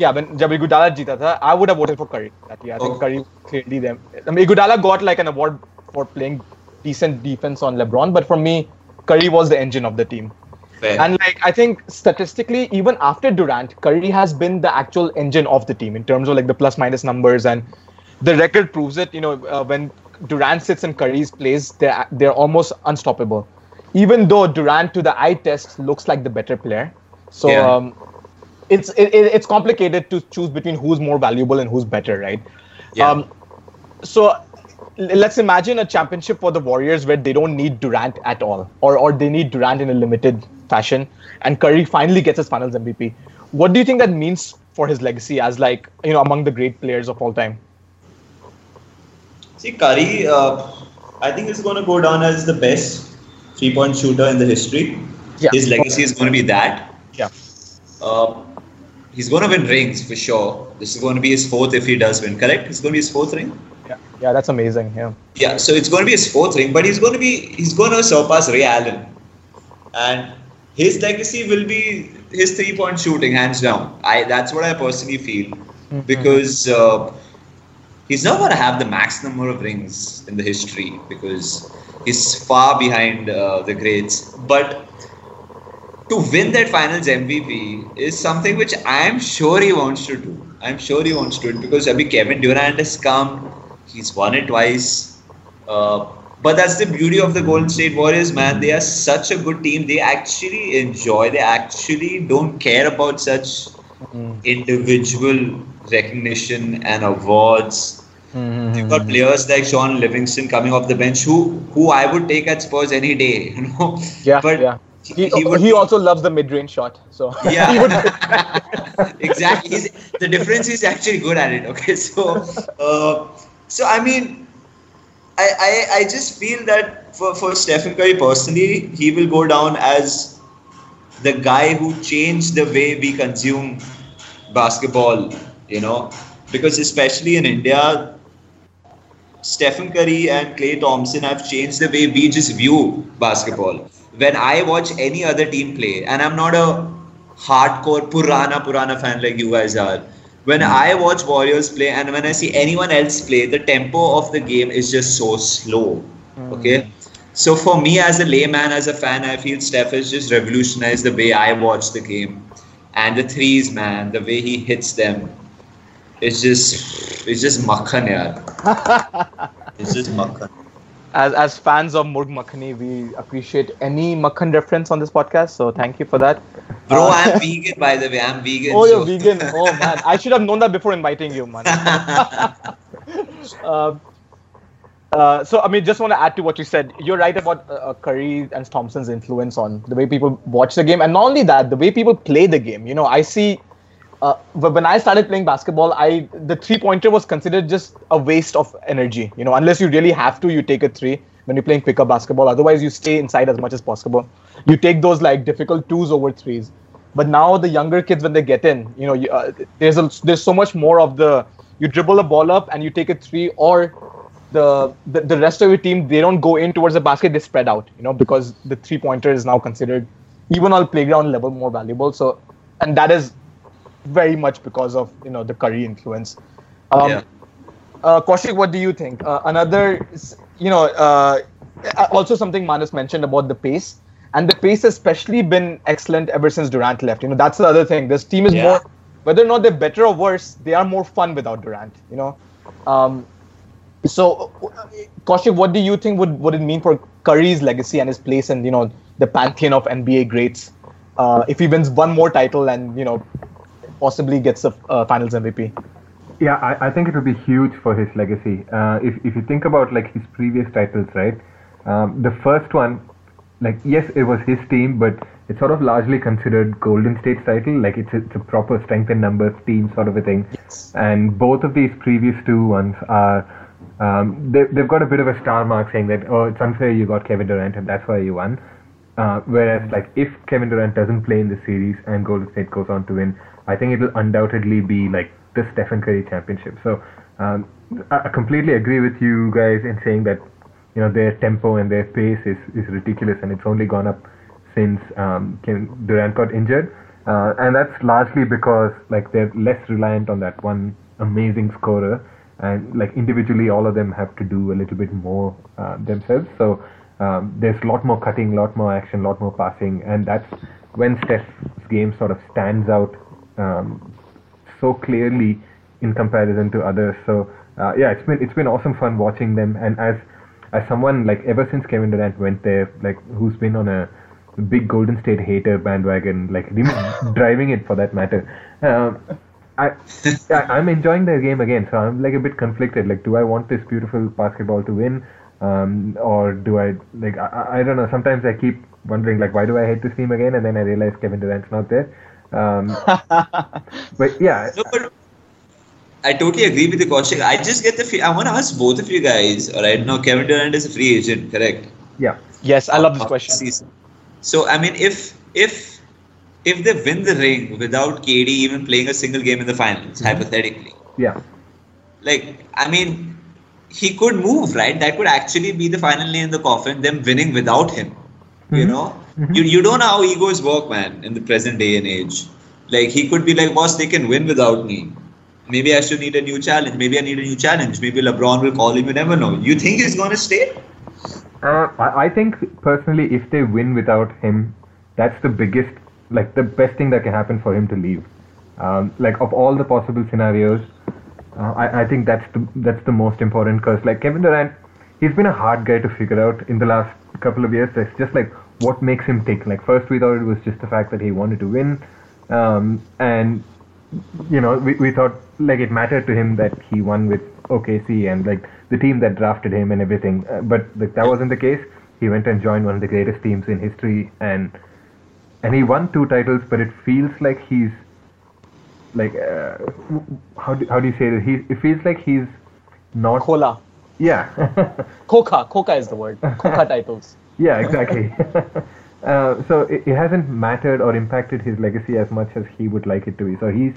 C: yeah, when jab Iguodala jeeta tha, I would have voted for Curry that year. I think
D: oh.
C: Curry clearly them. I mean, Iguodala got like an award for playing decent defense on LeBron, but for me, Curry was the engine of the team.
D: Fair.
C: And like I think statistically, even after Durant, Curry has been the actual engine of the team in terms of like the plus minus numbers and the record proves it. You know, uh, when Durant sits in Curry's place, they're they're almost unstoppable. Even though Durant to the eye test looks like the better player, so
D: yeah.
C: um, it's it, it- it's complicated to choose between who's more valuable and who's better, right?
D: Yeah.
C: Um, so let's imagine a championship for the Warriors where they don't need Durant at all, or or they need Durant in a limited fashion, and Curry finally gets his Finals MVP. What do you think that means for his legacy as like you know among the great players of all time?
D: See, Curry, uh, I think is going to go down as the best three-point shooter in the history.
C: Yeah.
D: His legacy is going to be that.
C: Yeah.
D: Uh, he's going to win rings for sure. This is going to be his fourth if he does win. Correct? It's going to be his fourth ring.
C: Yeah, yeah, that's amazing. Yeah.
D: Yeah, so it's going to be his fourth ring, but he's going to be he's going to surpass Ray Allen, and his legacy will be his three-point shooting, hands down. I that's what I personally feel because uh, he's not going to have the max number of rings in the history because he's far behind uh, the greats, but. To win that finals MVP is something which I am sure he wants to do. I'm sure he wants to do it because Abhi Kevin Durant has come, he's won it twice. Uh, but that's the beauty of the Golden State Warriors, man. They are such a good team. They actually enjoy. They actually don't care about such individual recognition and awards. you've got players like Shaun Livingston coming off the bench, who who I would take at Spurs any day. [LAUGHS] You know.
C: Yeah,
D: But
C: yeah. He,
D: he
C: he, also loves the mid-range shot. So
D: Yeah. [LAUGHS] [LAUGHS] exactly. He's, the difference is actually good at it. Okay, [LAUGHS] so uh, so I mean, I, I I just feel that for for Stephen Curry personally, he will go down as the guy who changed the way we consume basketball. You know, because especially in India. Stephen Curry and Klay Thompson have changed the way we just view basketball. When I watch any other team play, and I'm not a hardcore Purana Purana fan like you guys are, when hmm. I watch Warriors play and when I see anyone else play, the tempo of the game is just so slow. Hmm. Okay. So for me as a layman, as a fan, I feel Steph has just revolutionized the way I watch the game. And the threes, man, the way he hits them, it's just it's just makhan, yaar. [LAUGHS] it's just makhan.
C: As, as fans of Murg Makhani, we appreciate any Makhan reference on this podcast. So thank you for that.
D: Bro,
C: Uh,
D: I'm vegan by the way. I'm vegan.
C: Oh, you're vegan. [LAUGHS] Oh man, I should have known that before inviting you, man. [LAUGHS] uh, uh, so I mean, just want to add to what you said. You're right about uh, uh, Curry and Thompson's influence on the way people watch the game, and not only that, the way people play the game. You know, I see. Uh, when I started playing basketball, I the three pointer was considered just a waste of energy. You know, unless you really have to, you take a three when you're playing pickup basketball. Otherwise, you stay inside as much as possible. You take those like difficult twos over threes. But now the younger kids, when they get in, you know, you, uh, there's a, there's so much more of the you dribble the ball up and you take a three, or the, the the rest of your team they don't go in towards the basket, they spread out, you know, because the three pointer is now considered even on playground level more valuable. So, and that is very much because of you know the Curry influence. Um,
D: Yeah.
C: uh, Kaushik, what do you think? Uh, another, you know, uh, also something Manas mentioned about the pace, and the pace has especially been excellent ever since Durant left. You know, that's the other thing. This team is
D: Yeah.
C: more, whether or not they're better or worse, they are more fun without Durant. You know, um, so Kaushik, what do you think would would it mean for Curry's legacy and his place in you know the pantheon of NBA greats uh, if he wins one more title and you know possibly gets the uh, Finals MVP?
B: Yeah, I, I think it would be huge for his legacy. Uh, if if you think about like his previous titles, right? Um, the first one, like yes, it was his team, but it's sort of largely considered Golden State's title. Like it's a, it's a proper strength in numbers team sort of a thing. And both of these previous two ones are. Um, they, they've got a bit of a star mark saying that oh it's unfair you got Kevin Durant and that's why you won. Uh, whereas like if Kevin Durant doesn't play in the series and Golden State goes on to win, I think it'll undoubtedly be like the Stephen Curry championship. So um, I, completely agree with you guys in saying that you know their tempo and their pace is, is ridiculous and it's only gone up since um, Durant got injured. Uh, and that's largely because like they're less reliant on that one amazing scorer and like individually all of them have to do a little bit more uh, themselves so um, there's a lot more cutting a lot more action a lot more passing and that's when Steph's game sort of stands out um, so clearly in comparison to others so uh, yeah it's been it's been awesome fun watching them and as as someone like ever since Kevin Durant went there like who's been on a big Golden State hater bandwagon like [LAUGHS] driving it for that matter um, I, I I'm enjoying the game again, so I'm like a bit conflicted. Like, do I want this beautiful basketball to win, um, or do I like I- I don't know. Sometimes I keep wondering like, why do I hate this team again? And then I realize Kevin Durant's not there. Um, [LAUGHS] but yeah,
D: No, but I totally agree with the Kaushik. I just get the feel. I want to ask both of you guys. All right, now Kevin Durant is a free agent, correct?
B: yeah,
C: Yes, I love this question.
D: season. So I mean, if if if they win the ring without KD even playing a single game in the finals, hypothetically,
B: yeah,
D: like I mean, he could move, right? That could actually be the final nail in the coffin. Them winning without him. You
B: Mhm.
D: know,
B: Mhm.
D: you you don't know how egos work, man, in the present day and age. Like he could be like, boss, they can win without me. Maybe I should need a new challenge. Maybe I need a new challenge. Maybe LeBron will call him. You never know. You think he's gonna stay?
B: Uh, I, I think personally, if they win without him, that's the biggest, like the best thing that can happen for him to leave. Um, like of all the possible scenarios, uh, I, I think that's the that's the most important because like Kevin Durant, he's been a hard guy to figure out in the last couple of years. It's just like what makes him tick. Like first we thought it was just the fact that he wanted to win, um, and you know, we, we thought like it mattered to him that he won with OKC and like the team that drafted him and everything. Uh, but like that wasn't the case. He went and joined one of the greatest teams in history and and he won two titles. But it feels like he's like uh, how do, how do you say that? He it feels like he's not. Yeah. [LAUGHS]
C: Coca. Coca is the word. Coca titles. [LAUGHS]
B: Yeah, exactly. [LAUGHS] uh, so it, it hasn't mattered or impacted his legacy as much as he would like it to be. So he's,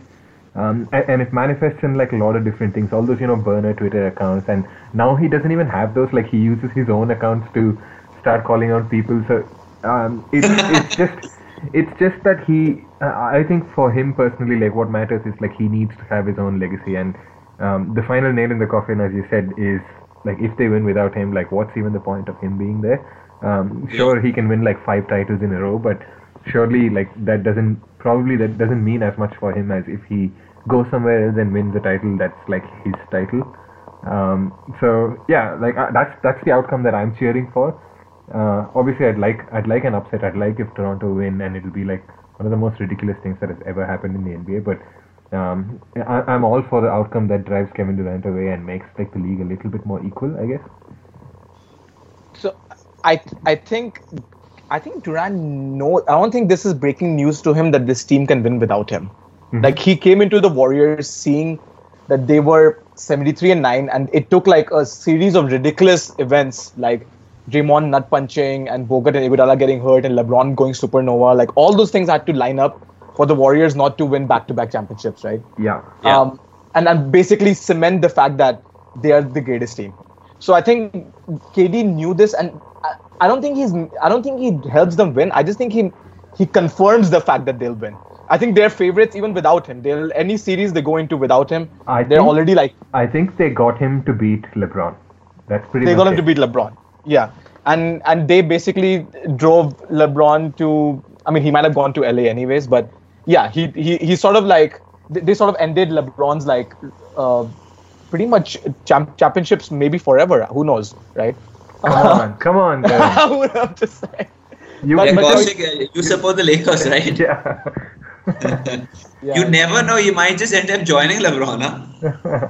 B: um, and, and it manifests in like a lot of different things. All those you know burner Twitter accounts, and now he doesn't even have those. Like he uses his own accounts to start calling out people. So um, it, it's just it's just that he. Uh, I think for him personally, like what matters is like he needs to have his own legacy, and um, the final nail in the coffin, as you said, is like if they win without him, like what's even the point of him being there? Um, sure, he can win like five titles in a row, but surely like that doesn't probably that doesn't mean as much for him as if he goes somewhere else and wins a title that's like his title. Um, so yeah, like uh, that's that's the outcome that I'm cheering for. Uh, obviously, I'd like I'd like an upset. I'd like if Toronto win, and it'll be like one of the most ridiculous things that has ever happened in the NBA. But um, I, I'm all for the outcome that drives Kevin Durant away and makes like the league a little bit more equal. I guess.
C: So I I think I think Durant no I don't think this is breaking news to him that this team can win without him.
B: Mhm.
C: Like he came into the Warriors seeing that they were 73 and 9 and it took like a series of ridiculous events like Draymond nut punching and Bogut and Iguodala getting hurt and LeBron going supernova like all those things had to line up for the Warriors not to win back-to-back championships, right?
B: Yeah.
D: Yeah.
C: um, and, and basically cement the fact that they are the greatest team. So I think KD knew this, and I, I don't think he's I don't think he helps them win. I just think he he confirms the fact that they'll win. I think they're favorites even without him. They'll any series they go into without him,
B: I
C: they're
B: think-
C: already like
B: I think they got him to beat LeBron. That's pretty.
C: they got him
B: it.
C: to beat LeBron. Yeah, and and they basically drove LeBron to. I mean, he might have gone to LA anyways, but yeah, he he he sort of like they, they sort of ended LeBron's like uh, pretty much champ- championships maybe forever. Who knows, right?
B: Come on, [LAUGHS] come on, guys. [LAUGHS]
C: I would have to say.
B: You,
C: But-
D: Yeah,
C: but-
D: Kaushik, uh, you support the Lakers, [LAUGHS] right?
B: yeah.
C: Yeah.
D: You never know. You might just end up joining LeBron, huh?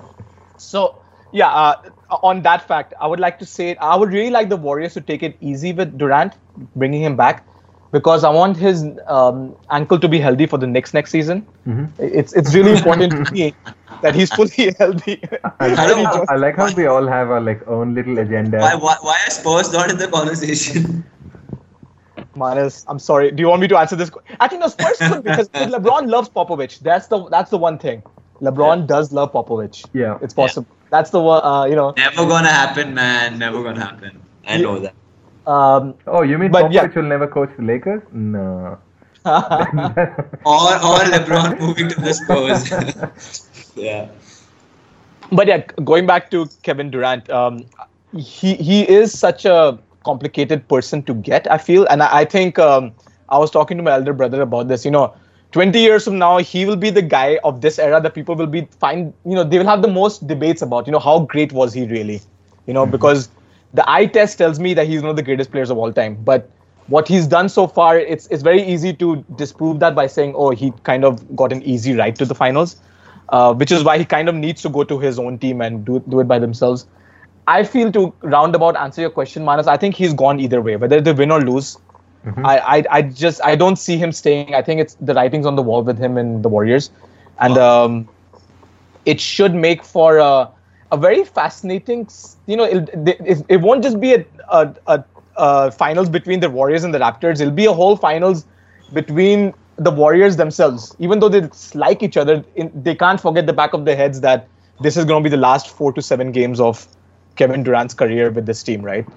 C: So yeah, uh, on that fact, I would like to say I would really like the Warriors to take it easy with Durant, bringing him back, because I want his um, ankle to be healthy for the next next season.
B: Mhm.
C: It's it's really [LAUGHS] important to me that he's fully [LAUGHS] healthy.
B: I,
D: I don't-
B: I like how we all have our like own little agenda.
D: Why, why, why are Spurs not in the conversation? [LAUGHS]
C: Minus, I'm sorry. Do you want me to answer this? que- I think the Spurs could because LeBron loves Popovich. That's the that's the one thing. LeBron does love Popovich.
B: Yeah.
C: it's possible. That's the one. Uh, you know.
D: Never gonna happen, man. Never gonna happen. I know that.
C: Um,
B: Oh, you mean
C: But
B: Popovich
C: yeah.
B: will never coach the Lakers? No. [LAUGHS]
D: Or, or LeBron moving to the Spurs. [LAUGHS] yeah.
C: but yeah, going back to Kevin Durant, um, he he is such a complicated person to get. I feel, and I, I think um, I was talking to my elder brother about this. You know, twenty years from now, he will be the guy of this era that people will be find. You know, they will have the most debates about. You know, how great was he really? You know, because the eye test tells me that he's one of the greatest players of all time, but what he's done so far, it's it's very easy to disprove that by saying, oh, he kind of got an easy ride to the finals, uh, which is why he kind of needs to go to his own team and do do it by themselves. I feel to roundabout answer your question, Manas. I think he's gone either way, whether they win or lose. I, I I just I don't see him staying. I think it's the writings on the wall with him and the Warriors, and um, it should make for a, a very fascinating. You know, it, it, it won't just be a, a, a, a finals between the Warriors and the Raptors. It'll be a whole finals between the Warriors themselves. Even though they like each other, in, they can't forget the back of their heads that this is going to be the last four to seven games of Kevin Durant's career with this team, right?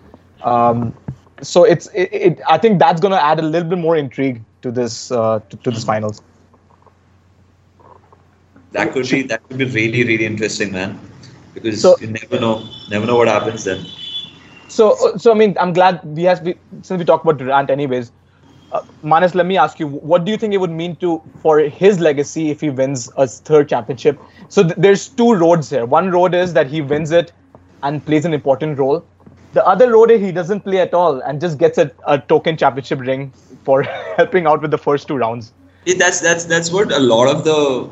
C: Um, so it's it, it, I think that's going to add a little bit more intrigue to this uh, to, to this finals.
D: That could be that could be really really interesting, man. Because
C: So-
D: you never know, never know what happens then.
C: So, so I mean, I'm glad we have we, since we talked about Durant, anyways. Uh, Manas, let me ask you, what do you think it would mean to for his legacy if he wins a third championship? So th- there's two roads here. One road is that he wins it and plays an important role. The other road is he doesn't play at all and just gets a, a token championship ring for [LAUGHS] helping out with the first two rounds.
D: Yeah, that's that's that's what a lot of the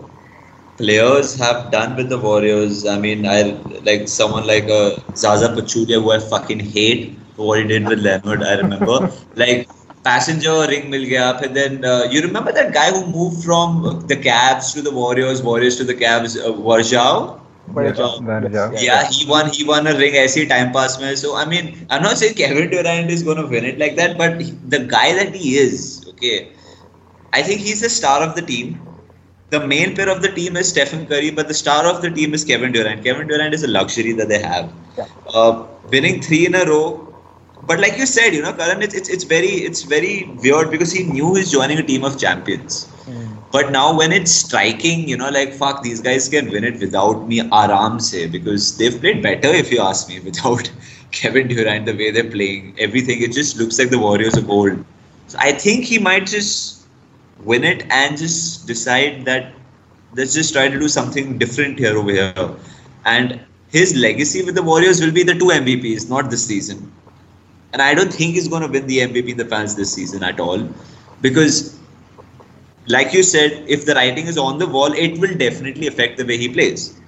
D: players have done with the Warriors. I mean, I like someone like a uh, Zaza Pachulia who I fucking hate what he did with Leonard. I remember [LAUGHS] like passenger ring mil gaya. And then uh, you remember that guy who moved from the Cavs to the Warriors, Warriors to the Cavs, uh,
C: Varejao.
B: Yeah,
D: yeah, he won. He won a ring. I see time pass. me. So I mean, I'm not saying Kevin Durant is going to win it like that, but the guy that he is, okay, I think he's the star of the team. The main player of the team is Stephen Curry, but the star of the team is Kevin Durant. Kevin Durant is a luxury that they have.
C: Yeah.
D: Uh, winning three in a row, but like you said, you know, Karan, it's, it's it's very it's very weird because he knew he's joining a team of champions.
C: Hmm.
D: But now when it's striking, you know, like fuck, these guys can win it without me, aram se, because they've played better, if you ask me, without [LAUGHS] Kevin Durant, the way they're playing, everything, it just looks like the Warriors of old. So I think he might just win it and just decide that let's just try to do something different here over here. And his legacy with the Warriors will be the two MVPs, not this season. And I don't think he's going to win the MVP in the fans this season at all. Because, like you said, if the writing is on the wall, it will definitely affect the way he plays.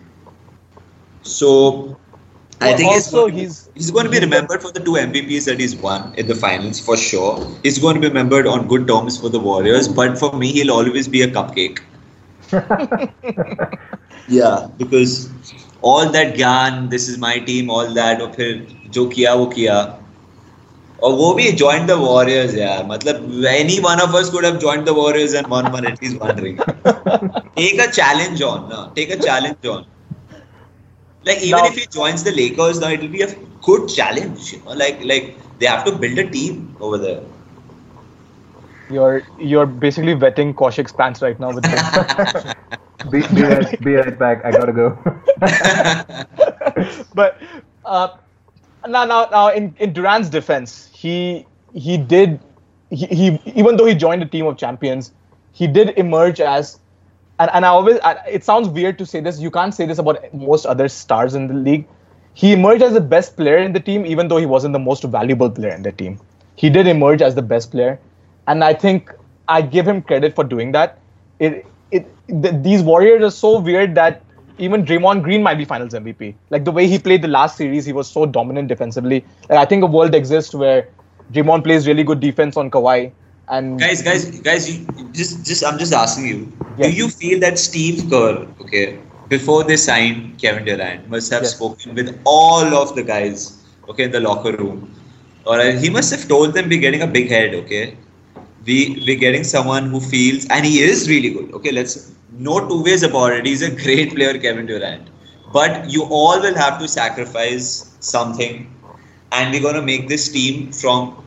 D: So, I
C: Well,
D: think he's
C: also
D: going, to,
C: he's-
D: he's going to be
C: he's-
D: remembered for the two MVPs that he's won in the finals for sure. He's going to be remembered on good terms for the Warriors, but for me, he'll always be a cupcake. [LAUGHS] Yeah, because all that ज्ञान this is my team all that और फिर जो किया वो किया और वो भी joined the Warriors यार मतलब any one of us could have joined the Warriors and won one at least one ring [LAUGHS] take a challenge on no take a challenge on like even
C: Now-
D: if he joins the Lakers now it will be a good challenge you know like like they have to build a team over there
C: You're you're basically wetting Kaushik's pants right now with this. [LAUGHS]
B: Be, be, right, be right back. I gotta go. [LAUGHS]
C: but uh, now, now, now, in, in Durant's defense, he he did he, he even though he joined a team of champions, he did emerge as and, and I always it sounds weird to say this. You can't say this about most other stars in the league. He emerged as the best player in the team, even though he wasn't the most valuable player in the team. He did emerge as the best player, and I think I give him credit for doing that. It it th- these Warriors are so weird that even Draymond Green might be Finals MVP. Like the way he played the last series, he was so dominant defensively. Like, I think a world exists where Draymond plays really good defense on Kawhi. And
D: guys guys guys you just just i'm just asking you
C: Yes.
D: do you feel that steve kerr okay before they signed kevin durant must have
C: Yes.
D: spoken with all of the guys okay in the locker room? Or uh, he must have told them we're getting a big head okay? We we're getting someone who feels and he is really good okay? Let's no two ways about it. He's a great player kevin durant. But you all will have to sacrifice something and we're going to make this team from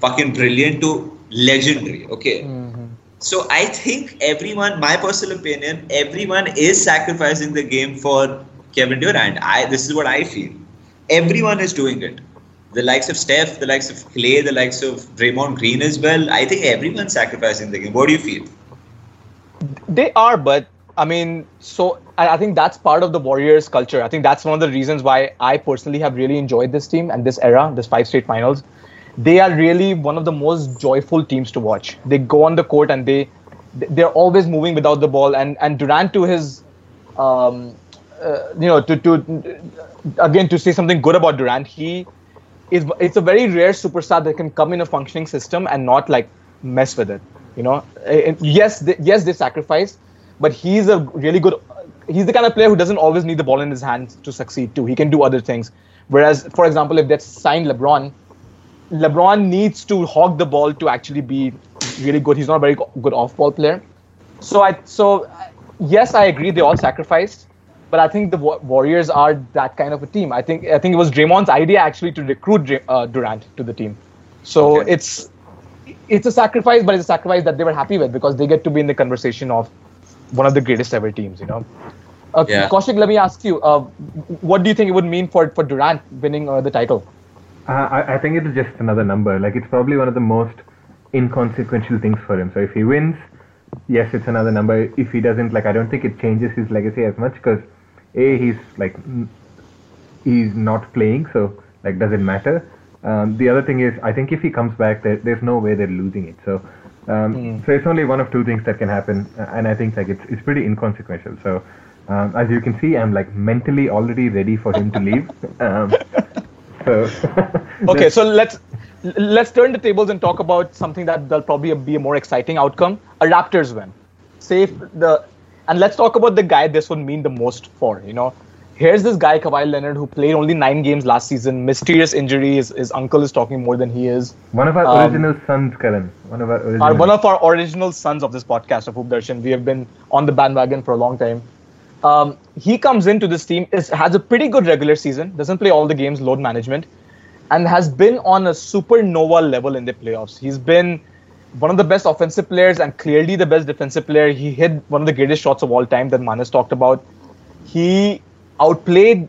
D: fucking brilliant to legendary okay
C: Mhm.
D: so I think everyone, my personal opinion, everyone is sacrificing the game for Kevin Durant. I this is what I feel. Everyone is doing it. The likes of Steph, the likes of Klay, the likes of Draymond Green as well. I think everyone's sacrificing the game. What do you feel?
C: They are, but I mean, so I, I think that's part of the Warriors culture. I think that's one of the reasons why I personally have really enjoyed this team and this era, this five straight finals. They are really one of the most joyful teams to watch. They go on the court and they they're always moving without the ball. And and Durant to his, um, uh, you know, to to again to say something good about Durant, he is it's a very rare superstar that can come in a functioning system and not like mess with it. You know, Uh, yes, they, yes, they sacrifice, but he's a really good. He's the kind of player who doesn't always need the ball in his hands to succeed too. He can do other things. Whereas, for example, if they signed LeBron, LeBron needs to hog the ball to actually be really good. He's not a very good off-ball player. So I so uh, yes, I agree. They all sacrificed, but I think the Warriors are that kind of a team. I think I think it was Draymond's idea actually to recruit uh, Durant to the team. So
D: Okay.
C: it's it's a sacrifice, but it's a sacrifice that they were happy with because they get to be in the conversation of one of the greatest ever teams. You know. Uh,
D: Yeah.
C: Kaushik, let me ask you, uh, what do you think it would mean for for Durant winning uh, the title?
B: Uh, I, I think it is just another number. Like it's probably one of the most inconsequential things for him. So if he wins, yes, it's another number. If he doesn't, like I don't think it changes his legacy as much because a he's like he's not playing, so like doesn't matter. Um, the other thing is, I think if he comes back, there, there's no way they're losing it. So, um, so it's only one of two things that can happen, uh, and I think like it's it's pretty inconsequential. So, um, as you can see, I'm like mentally already ready for him to leave. [LAUGHS] So, [LAUGHS]
C: Okay, so let's let's turn the tables and talk about something that will probably be a more exciting outcome: a Raptors win. Say the and let's talk about the guy this would mean the most for. You know, here's this guy Kawhi Leonard who played only nine games last season. Mysterious injury. His, his uncle is talking more than he is.
B: One of our
C: Um,
B: original sons, Karan. One of our original.
C: Are one of our original sons of this podcast of Hoop Darshan. We have been on the bandwagon for a long time. Um, he comes into this team, is, has a pretty good regular season, doesn't play all the games, load management, and has been on a supernova level in the playoffs. He's been one of the best offensive players and clearly the best defensive player. He hit one of the greatest shots of all time that Manas talked about. He outplayed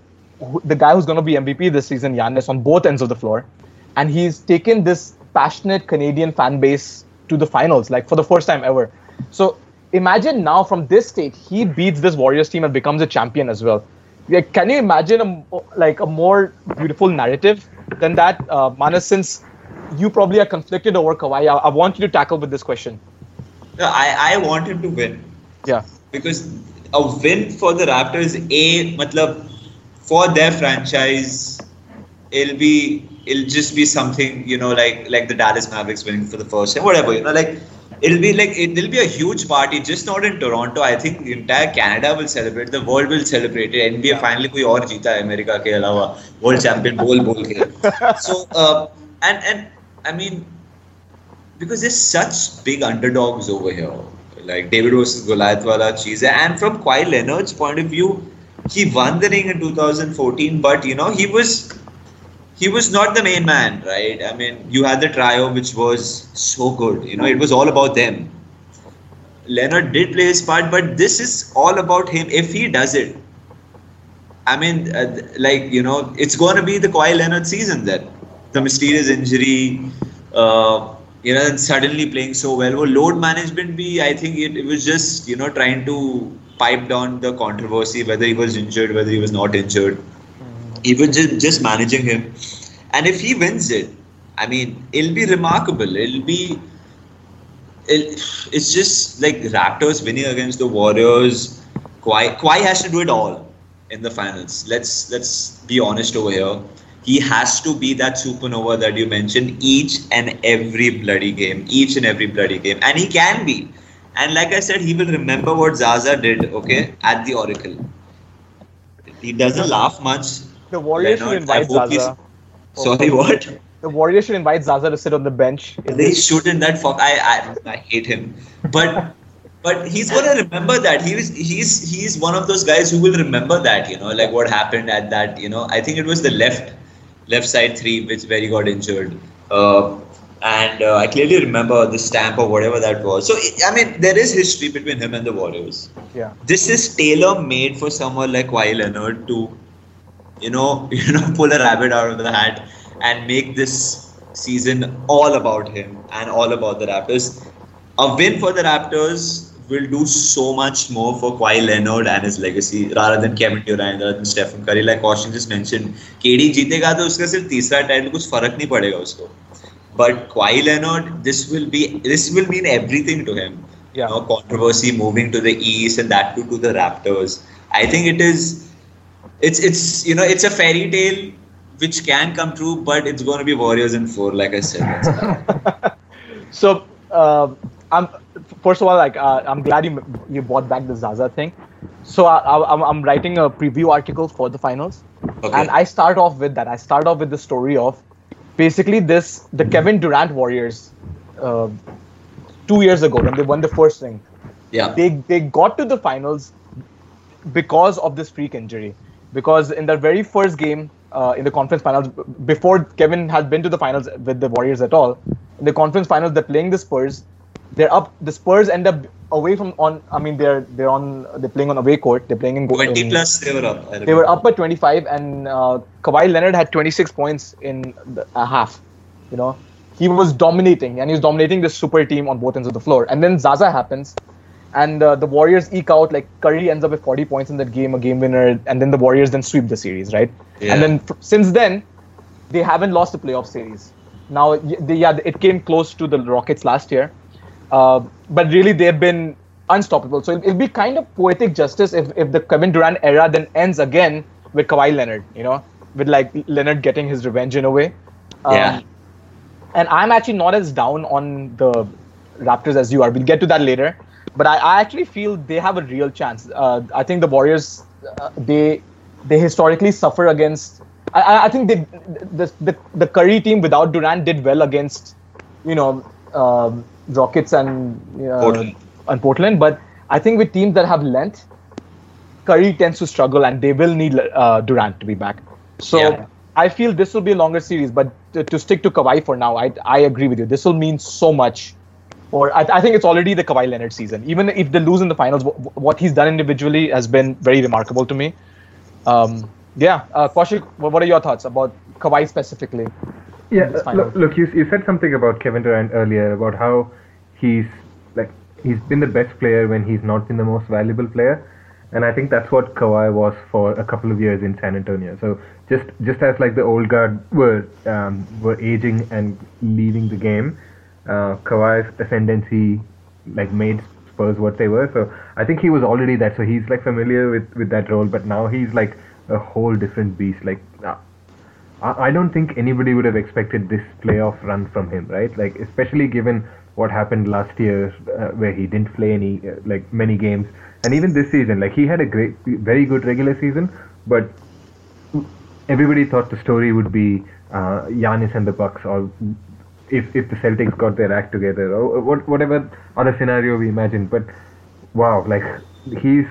C: the guy who's going to be MVP this season, Giannis, on both ends of the floor. And he's taken this passionate Canadian fan base to the finals, like for the first time ever. So imagine now from this state, he beats this Warriors team and becomes a champion as well. Like, can you imagine a, like a more beautiful narrative than that, uh, Manas? Since you probably are conflicted over Kawhi, I, I want you to tackle with this question.
D: No, I, I want him to win.
C: Yeah.
D: Because a win for the Raptors, a matlab, for their franchise, it'll be it'll just be something you know like like the Dallas Mavericks winning for the first time, whatever you know like it'll be like it, will be a huge party just not in toronto. I think entire canada will celebrate the world will celebrate it. Nba yeah. finally koi aur jeeta america ke alawa world champion bowl bowl ke. [LAUGHS] So uh, and and i mean because there's such big underdogs over here. Like david versus goliath wala cheez and from Kawhi leonard's point of view he won the ring in 2014 but you know he was he was not the main man, right? I mean, you had the trio, which was so good. You know, it was all about them. Leonard did play his part, but this is all about him. If he does it, I mean, uh, like you know, it's going to be the Kawhi Leonard season then. The mysterious injury, uh, you know, and suddenly playing so well. Well, load management, be I think it, it was just you know trying to pipe down the controversy whether he was injured, whether he was not injured even just, just managing him. And if he wins it, I mean, it'll be remarkable. It'll be. It'll, it's just like Raptors winning against the Warriors. Kawhi, Kawhi has to do it all in the finals. Let's let's be honest over here. He has to be that supernova that you mentioned each and every bloody game, each and every bloody game, and he can be. And like I said, he will remember what Zaza did, okay, at the Oracle. He doesn't laugh much
C: the Warriors should invite Zaza.
D: Sorry, what?
C: The Warriors should invite Zaza to sit on the bench.
D: They shouldn't. That fuck. I, I I hate him. But but he's gonna remember that. He was he's he's one of those guys who will remember that. You know, like what happened at that. You know, I think it was the left left side three which where he got injured. Uh, and uh, I clearly remember the stamp or whatever that was. So I mean, there is history between him and the Warriors.
C: Yeah.
D: This is tailor made for someone like Kawhi Leonard to you know, [LAUGHS] you know, pull a rabbit out of the hat and make this season all about him and all about the Raptors. A win for the Raptors will do so much more for Kawhi Leonard and his legacy rather than Kevin Durant, rather than Stephen Curry. Like Caution just mentioned, KD जीतेगा तो उसका सिर्फ तीसरा title कुछ फर्क नहीं पड़ेगा उसको. But Kawhi Leonard, this will be this will mean everything to him.
C: Yeah.
D: You know, controversy moving to the east and that too to the Raptors. I think it is it's it's you know it's a fairy tale which can come true, but it's going to be Warriors in four, like I said. [LAUGHS]
C: so uh, I'm first of all like uh, I'm glad you you brought back the Zaza thing. So I, I'm writing a preview article for the finals,
D: Okay.
C: and I start off with that. I start off with the story of basically this the Kevin Durant Warriors. Uh, two years ago when they won the first ring,
D: yeah.
C: they they got to the finals because of this freak injury. Because in their very first game uh, in the conference finals, before Kevin has been to the finals with the Warriors at all, in the conference finals they're playing the Spurs. They're up. The Spurs end up away from on. I mean they're they're on. They're playing on away court. They're playing in.
D: 20
C: in-
D: plus they were up.
C: They were up by 25, and uh, Kawhi Leonard had 26 points in the, a half. You know, he was dominating, and he was dominating this super team on both ends of the floor. And then Zaza happens, and uh, the Warriors eke out like Curry ends up with 40 points in that game, a game winner, and then the Warriors then sweep the series, right?
D: Yeah.
C: And then f- since then, they haven't lost a playoff series. Now, they, yeah, it came close to the Rockets last year, uh, but really they've been unstoppable. So it'll, it'll be kind of poetic justice if, if the Kevin Durant era then ends again with Kawhi Leonard, you know, with like Leonard getting his revenge in a way. Um,
D: Yeah.
C: And I'm actually not as down on the Raptors as you are. We'll get to that later. But I, I actually feel they have a real chance. Uh, I think the Warriors, uh, they they historically suffer against. I- I, think they, the, the the Curry team without Durant did well against, you know, um, Rockets and uh,
D: Portland.
C: and Portland. But I think with teams that have length, Curry tends to struggle, and they will need uh, Durant to be back. So
D: Yeah.
C: I feel this will be a longer series, but to, to stick to Kawhi for now, I I agree with you. This will mean so much. Or I, I think it's already the Kawhi Leonard season. Even if they lose in the finals, wh- what he's done individually has been very remarkable to me. Um, yeah, uh, Kaushik, what are your thoughts about Kawhi specifically?
B: Yeah, look, look you, you said something about Kevin Durant earlier about how he's like he's been the best player when he's not been the most valuable player, and I think that's what Kawhi was for a couple of years in San Antonio. So just just as like the old guard were um, were aging and leaving the game, uh, Kawhi's ascendancy like made Spurs what they were. So I think he was already that. So he's like familiar with with that role, but now he's like a whole different beast. Like. Uh, I don't think anybody would have expected this playoff run from him, right? Like, especially given what happened last year, uh, where he didn't play any, uh, like, many games, and even this season, like, he had a great, very good regular season, but everybody thought the story would be uh, Giannis and the Bucks, or if if the Celtics got their act together, or what, whatever other scenario we imagine. But wow, like, he's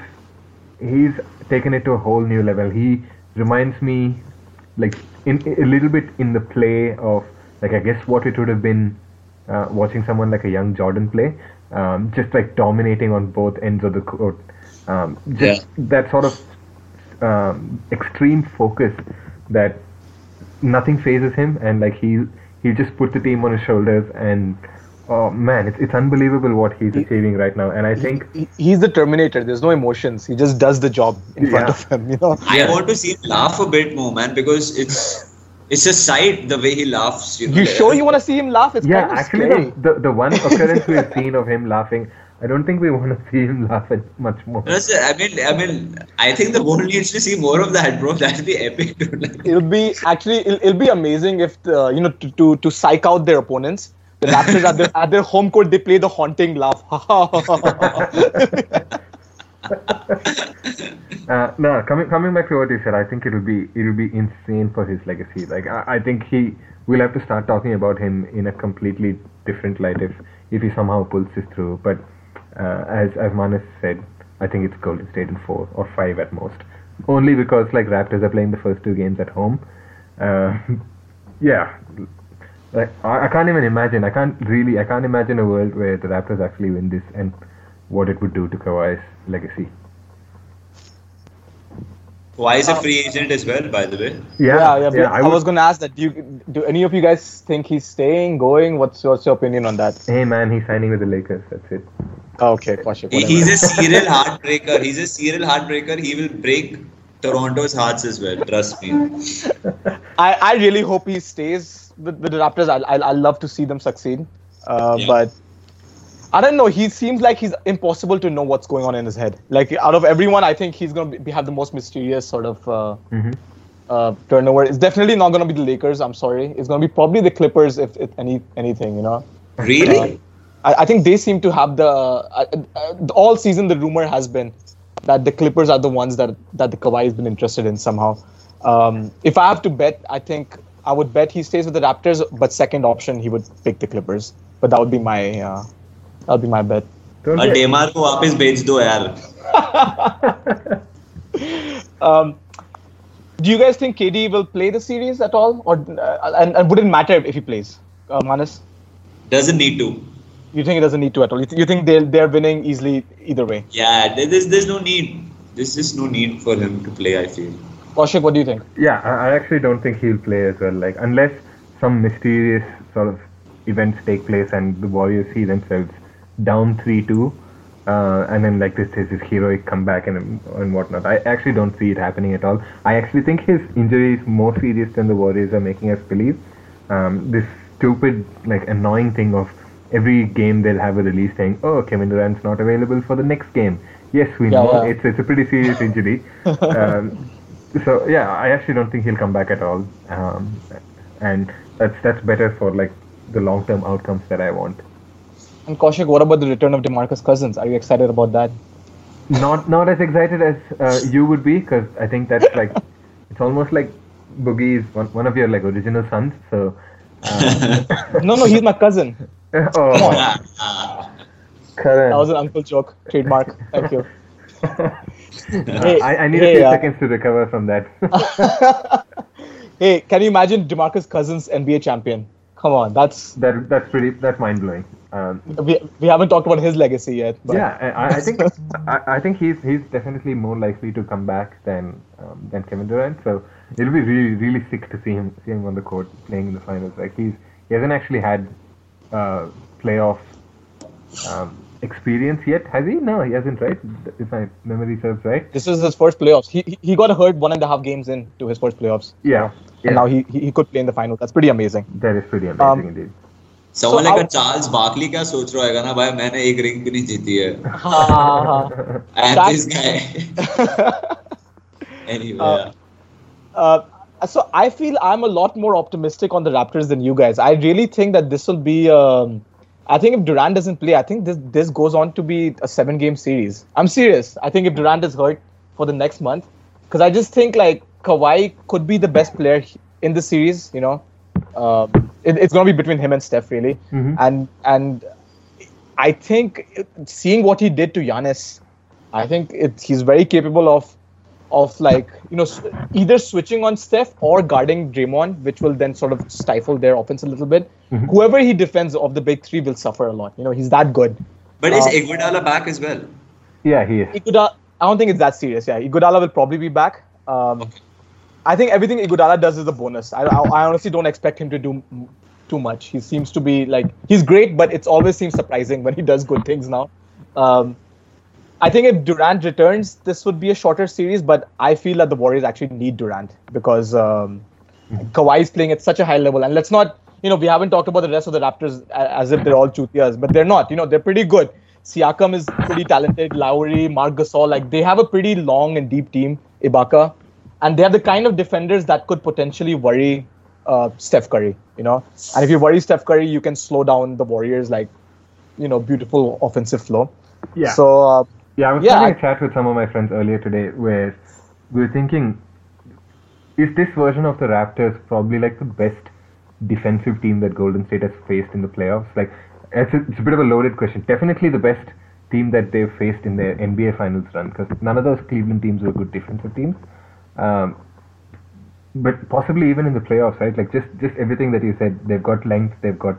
B: he's taken it to a whole new level. He reminds me, like, in a little bit in the play of, like, I guess what it would have been uh, watching someone like a young Jordan play, um, just like dominating on both ends of the court. Um, just that sort of um, extreme focus that nothing phases him, and like he he just put the team on his shoulders, and oh man, it's it's unbelievable what he's achieving right now. And I think
C: He- He's the Terminator. There's no emotions. He just does the job in front of him. You know.
D: I want to see him laugh a bit more, man, because it's it's a sight the way he laughs. You, know,
C: You sure you want to see him laugh? It's
B: yeah, actually,
C: scary.
B: the, the the one occurrence we've seen of him laughing, I don't think we want to see him laugh at much more.
D: That's it. I mean, I mean, I think the world needs to see more of that, bro. [LAUGHS] That'd be epic. Dude.
C: It'll be actually it'll, it'll be amazing if the, you know to, to to psych out their opponents. The Raptors at their at their home court they play the haunting laugh. [LAUGHS]
B: Uh, no, coming coming back to what you said, I think it'll be it'll be insane for his legacy. Like I, I think he we'll have to start talking about him in a completely different light if if he somehow pulls this through. But uh, as as Manas said, I think it's Golden State in four or five at most. Only because like Raptors are playing the first two games at home. Uh, [LAUGHS] yeah, like I, I can't even imagine. I can't really. I can't imagine a world where the Raptors actually win this and what it would do to Kawhi's legacy.
D: Why is a free agent as well, by the way?
B: Yeah,
C: yeah, yeah. but I,
B: would-
C: was gonna ask that. Do you do any of you guys think he's staying, going? What's what's your opinion on that?
B: Hey man, he's signing with the Lakers. That's it.
C: Okay, Kaushik.
D: He,
C: whatever.
D: he's a serial heartbreaker. He's a serial heartbreaker. He will break Toronto's hearts as well. Trust me. [LAUGHS]
C: I, I really hope he stays with, with the Raptors. I I I love to see them succeed. Uh,
D: Yeah.
C: But I don't know. He seems like he's impossible to know what's going on in his head. Like out of everyone, I think he's gonna be, have the most mysterious sort of uh,
B: Mhm.
C: uh, turnover. It's definitely not gonna be the Lakers. I'm sorry. It's gonna be probably the Clippers if, if any anything. You know.
D: Really?
C: I, I think they seem to have the uh, uh, all season. The rumor has been that the Clippers are the ones that that the Kawhi has been interested in somehow. Um, if I have to bet, I think I would bet he stays with the Raptors, but second option he would pick the Clippers. But that would be my I'll be my bet.
D: डेमार को वापस भेज दो यार [LAUGHS]
C: um, do you guys think KD will play the series at all, or uh, and, and, would it matter if he plays, uh, Manas?
D: Doesn't need to.
C: You think it doesn't need to at all? You, th- you think they they're winning easily either way?
D: Yeah, there's there's no need. There's just no need for him to play. I feel.
C: Kaushik, what do you think?
B: Yeah, I actually don't think he'll play as well. Like unless some mysterious sort of events take place and the Warriors see themselves down three two, uh, and then like this is his heroic comeback and and whatnot. I actually don't see it happening at all. I actually think his injury is more serious than the Warriors are making us believe. Um, this stupid like annoying thing of every game they'll have a release saying, "Oh, Kevin Durant's not available for the next game." Yes, we
C: Yeah,
B: know
C: yeah.
B: it's it's a pretty serious [LAUGHS] injury. um, so yeah, I actually don't think he'll come back at all, um, and that's that's better for like the long term outcomes that I want.
C: And Kaushik, what about the return of DeMarcus Cousins? Are you excited about that?
B: Not not as excited as uh, you would be, because I think that's like [LAUGHS] it's almost like Boogie is one, one of your like original sons. So uh, [LAUGHS]
C: No, no, he's my cousin. [LAUGHS]
B: oh. Karan.
C: That was an uncle joke. Trademark. Thank you.
B: I, I need
C: hey,
B: a few
C: uh,
B: seconds to recover from that.
C: hey, can you imagine Demarcus Cousins NBA champion? Come on, that's
B: that that's pretty that's mind blowing. Um,
C: we, we haven't talked about his legacy yet. But.
B: Yeah, I, I think [LAUGHS] I, I, think he's he's definitely more likely to come back than um, than Kevin Durant. So it'll be really really sick to see him see him on the court playing in the finals. Like he's he hasn't actually had uh, playoff um, experience yet, has he? No, he hasn't, right? If my memory serves right.
C: This is his first playoffs. He he got hurt one and a half games into his first playoffs.
B: Yeah.
C: yeah. And now he, he could play in the final. That's pretty amazing.
B: That is pretty amazing um, indeed.
D: Someone so like how, a Charles Barkley क्या सोच रहा होगा ना भाई मैंने एक ring भी नहीं जीती है हाँ हाँ and this guy anyway uh,
C: uh, so I feel I'm a lot more optimistic on the Raptors than you guys. I really think that this will be um, I think if Durant doesn't play, I think this this goes on to be a seven game series. I'm serious. I think if Durant is hurt for the next month, because I just think like Kawhi could be the best player in the series. You know, uh, it, it's going to be between him and Steph really, mm-hmm. and and I think seeing what he did to Giannis, I think it, he's very capable of of like you know either switching on Steph or guarding Draymond, which will then sort of stifle their offense a little bit. Mm-hmm. Whoever he defends of the big three will suffer a lot. You know he's that good.
D: But is uh, Iguodala back as well?
B: Yeah, he is.
C: Iguodala, I don't think it's that serious. Yeah, Iguodala will probably be back. Um, okay. I think everything Iguodala does is a bonus. I, I, I honestly don't expect him to do too much. He seems to be like he's great, but it's always seems surprising when he does good things now. Um, I think if Durant returns, this would be a shorter series, but I feel that the Warriors actually need Durant because um. Kawhi is playing at such a high level. And let's not, you know, we haven't talked about the rest of the Raptors as if they're all chutias, but they're not. You know, they're pretty good. Siakam is pretty talented. Lowry, Marc Gasol, like they have a pretty long and deep team. Ibaka, and they're the kind of defenders that could potentially worry uh, Steph Curry. You know, and if you worry Steph Curry, you can slow down the Warriors like, you know, beautiful offensive flow.
B: Yeah.
C: So. Uh,
B: yeah, I was yeah, having a chat with some of my friends earlier today where we were thinking, is this version of the Raptors probably like the best defensive team that Golden State has faced in the playoffs? Like, it's a, it's a bit of a loaded question. Definitely the best team that they've faced in their NBA Finals run because none of those Cleveland teams were good defensive teams. Um, but possibly even in the playoffs, right? Like just just everything that you said, they've got length, they've got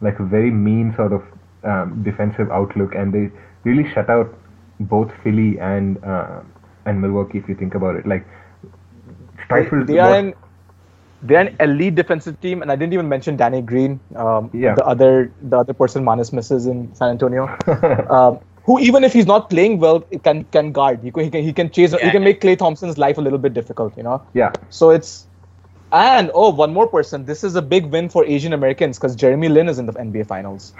B: like a very mean sort of um, defensive outlook, and they really shut out both Philly and uh, and Milwaukee, if you think about it, like
C: stifled. They, are an they're an elite defensive team, and I didn't even mention Danny Green, um, yeah. the other the other person Manas misses in San Antonio, [LAUGHS] um, who even if he's not playing well, can can guard. He can he can, he can chase. Yeah. He can make Klay Thompson's life a little bit difficult. You know.
B: Yeah.
C: So it's and oh, one more person. This is a big win for Asian Americans because Jeremy Lin is in the NBA Finals.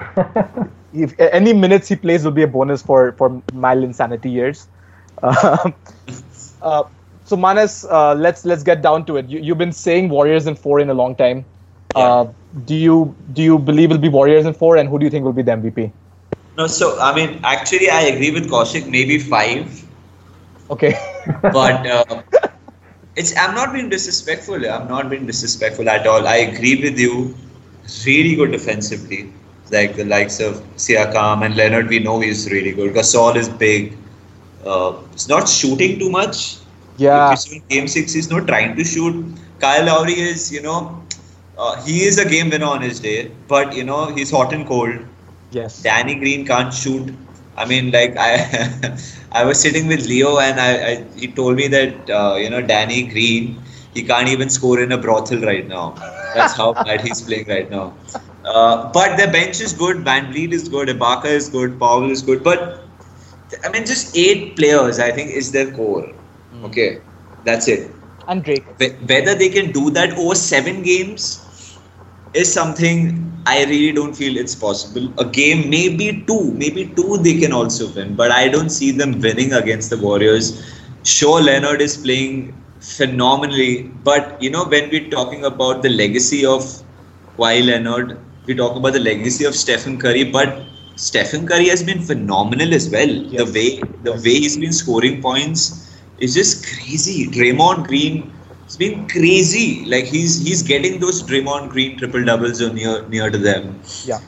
C: [LAUGHS] if any minutes he plays will be a bonus for for my insanity years. Uh, [LAUGHS] uh, so Manas, uh, let's let's get down to it. You, you've been saying Warriors in four in a long time. Yeah. Uh, do you do you believe it'll be Warriors in four, and who do you think will be the MVP?
D: No, so I mean, actually, I agree with Kaushik. Maybe five.
C: Okay.
D: but uh, [LAUGHS] it's I'm not being disrespectful. I'm not being disrespectful at all. I agree with you. Really good defensively, like the likes of Siakam and Leonard. We know he's really good. Gasol is big. Uh, he's not shooting too much.
C: Yeah.
D: game six, he's not trying to shoot. Kyle Lowry is, you know, uh, he is a game winner on his day, but you know he's hot and cold.
C: Yes.
D: Danny Green can't shoot. I mean, like I, [LAUGHS] I was sitting with Leo, and I, I he told me that uh, you know Danny Green, he can't even score in a brothel right now. That's how bad he's playing right now. Uh, but the bench is good. VanVleet is good. Ibaka is good. Powell is good. But I mean, just eight players, I think, is their core. Mm. Okay, that's it.
C: And Drake.
D: Whether they can do that over seven games is something I really don't feel it's possible. A game, maybe two, maybe two they can also win, but I don't see them winning against the Warriors. Sure, Leonard is playing phenomenally, but you know, when we're talking about the legacy of Kawhi Leonard, we talk about the legacy of Stephen Curry, but Stephen Curry has been phenomenal as well. Yes. The way the way he's been scoring points is just crazy. Draymond Green it's been crazy. Like he's he's getting those Draymond Green triple doubles near near to them.
C: Yeah.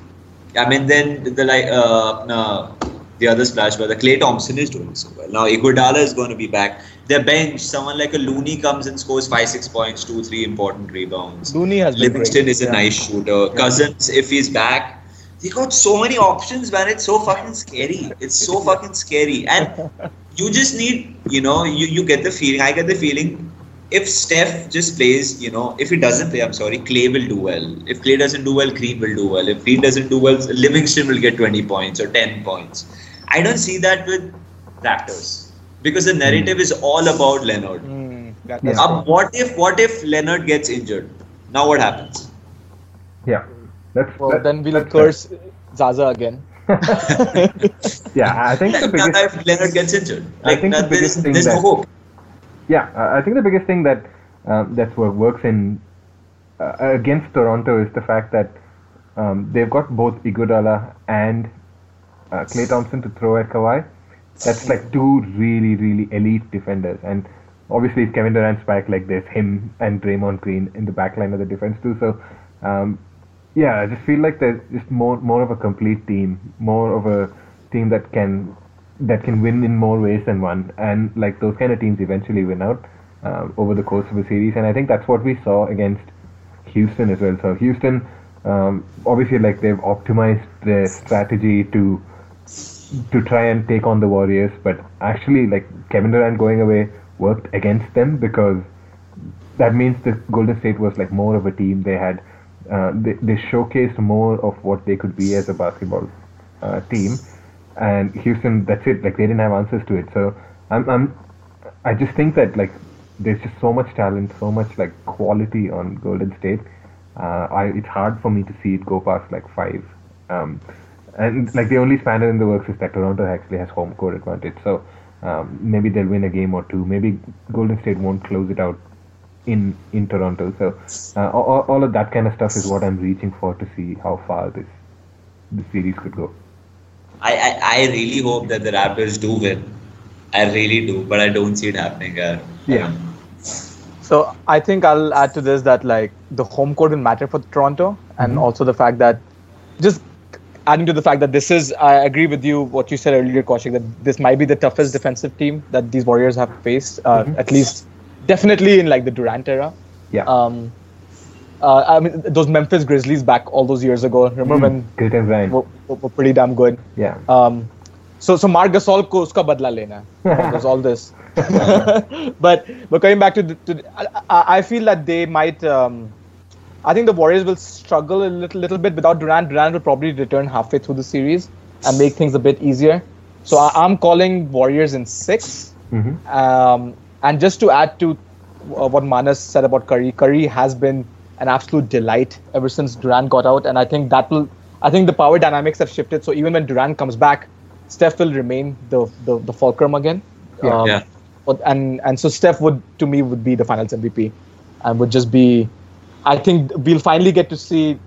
D: I mean, then the like uh, uh, the other splash brother, Klay Thompson is doing so well. Now Iguodala is going to be back. Their bench, someone like a Looney comes and scores five, six points, two, three important rebounds.
C: Looney has
D: Livingston
C: great.
D: is a
C: Yeah.
D: nice shooter. Cousins, if he's back, they got so many options, man. It's so fucking scary. It's so [LAUGHS] fucking scary. And [LAUGHS] you just need, you know, you, you get the feeling. I get the feeling. If Steph just plays, you know, if he doesn't play, I'm sorry, Klay will do well. If Klay doesn't do well, Green will do well. If Green doesn't do well, Livingston will get 20 points or 10 points. I don't see that with Raptors because the narrative is all about Leonard.
C: Mm, that-
B: Yeah.
C: that's
D: what if what if Leonard gets injured? Now what happens?
B: Yeah. That's,
C: Well,
B: that-
C: then we'll
B: that's
C: curse Zaza again. [LAUGHS]
B: Yeah, I think the [LAUGHS]
D: Now
B: biggest.
D: if Leonard gets injured,
B: I
D: like
B: think the
D: that, there's,
B: biggest thing
D: there's no hope.
B: Yeah, I think the biggest thing that um, that's what works in uh, against Toronto is the fact that um, they've got both Iguodala and uh, Klay Thompson to throw at Kawhi. That's like two really, really elite defenders, and obviously if Kevin Durant's back, like there's him and Draymond Green in the back line of the defense too. So, um, yeah, I just feel like there's just more, more of a complete team, more of a team that can that can win in more ways than one, and like those kind of teams eventually win out um, over the course of a series. And I think that's what we saw against Houston as well. So Houston, um, obviously, like they've optimized their strategy to to try and take on the Warriors, but actually, like Kevin Durant going away worked against them because that means the Golden State was like more of a team. They had uh, they, they showcased more of what they could be as a basketball uh, team, and Houston that's it. Like they didn't have answers to it. So I'm I'm I just think that like there's just so much talent, so much like quality on Golden State. Uh, I it's hard for me to see it go past like five. Um, and like the only spanner in the works is that Toronto actually has home court advantage. So um, maybe they'll win a game or two. Maybe Golden State won't close it out in in Toronto. So uh, all, all of that kind of stuff is what I'm reaching for to see how far this this series could go.
D: I, I, I really hope that the Raptors do win. I really do, but I don't see it happening. Uh,
B: Yeah.
C: So I think I'll add to this that like the home court will matter for Toronto, and
B: Mhm.
C: also the fact that just adding to the fact that this is I agree with you what you said earlier, Kaushik, that this might be the toughest defensive team that these Warriors have faced, uh,
B: Mhm.
C: at least definitely in like the Durant era.
B: Yeah.
C: Um, uh, I mean, those Memphis Grizzlies back all those years ago. Remember
B: mm,
C: when?
B: Great.
C: Were, were pretty damn good.
B: Yeah.
C: Um, so so Marc Gasol ko uska badla lena. There's all this. [LAUGHS] [LAUGHS] but but coming back to, the, to the, I, I, feel that they might. Um, I think the Warriors will struggle a little little bit without Durant. Durant will probably return halfway through the series and make things a bit easier. So I, am calling Warriors in 6
B: mm-hmm.
C: um, and just to add to uh, what Manas said about Curry, Curry has been an absolute delight ever since Durant got out, and I think that will. I think the power dynamics have shifted. So even when Durant comes back, Steph will remain the the, the fulcrum again.
B: Yeah.
C: Um,
D: Yeah.
C: But, and and so Steph would to me would be the Finals MVP, and would just be. I think we'll finally get to see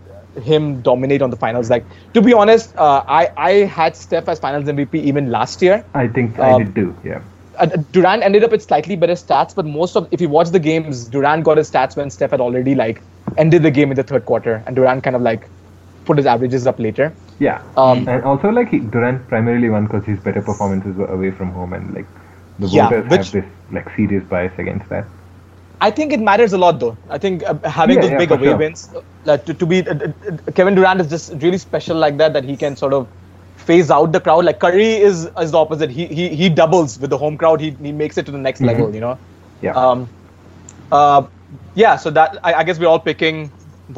C: him dominate on the finals. Like to be honest, uh, I I had Steph as Finals MVP even last year
B: I think I
C: Um,
B: did too. Yeah.
C: Uh, Durant ended up with slightly better stats, but most of if you watch the games, Durant got his stats when Steph had already like ended the game in the third quarter, and Durant kind of like put his averages up later.
B: Yeah.
C: Um,
B: and also like he, Durant primarily won because his better performances were away from home, and like the
C: Yeah,
B: voters
C: which-
B: have this like serious bias against that.
C: I think it matters a lot though. I think uh, having
B: Yeah,
C: those
B: yeah,
C: big away
B: sure.
C: wins, uh, like, to, to be uh, uh, Kevin Durant is just really special like that that he can sort of phase out the crowd. Like Curry is is the opposite. He he he doubles with the home crowd. He he makes it to the next
B: Mhm.
C: level. You know.
B: Yeah.
C: Um, uh, yeah. So that I, I guess we're all picking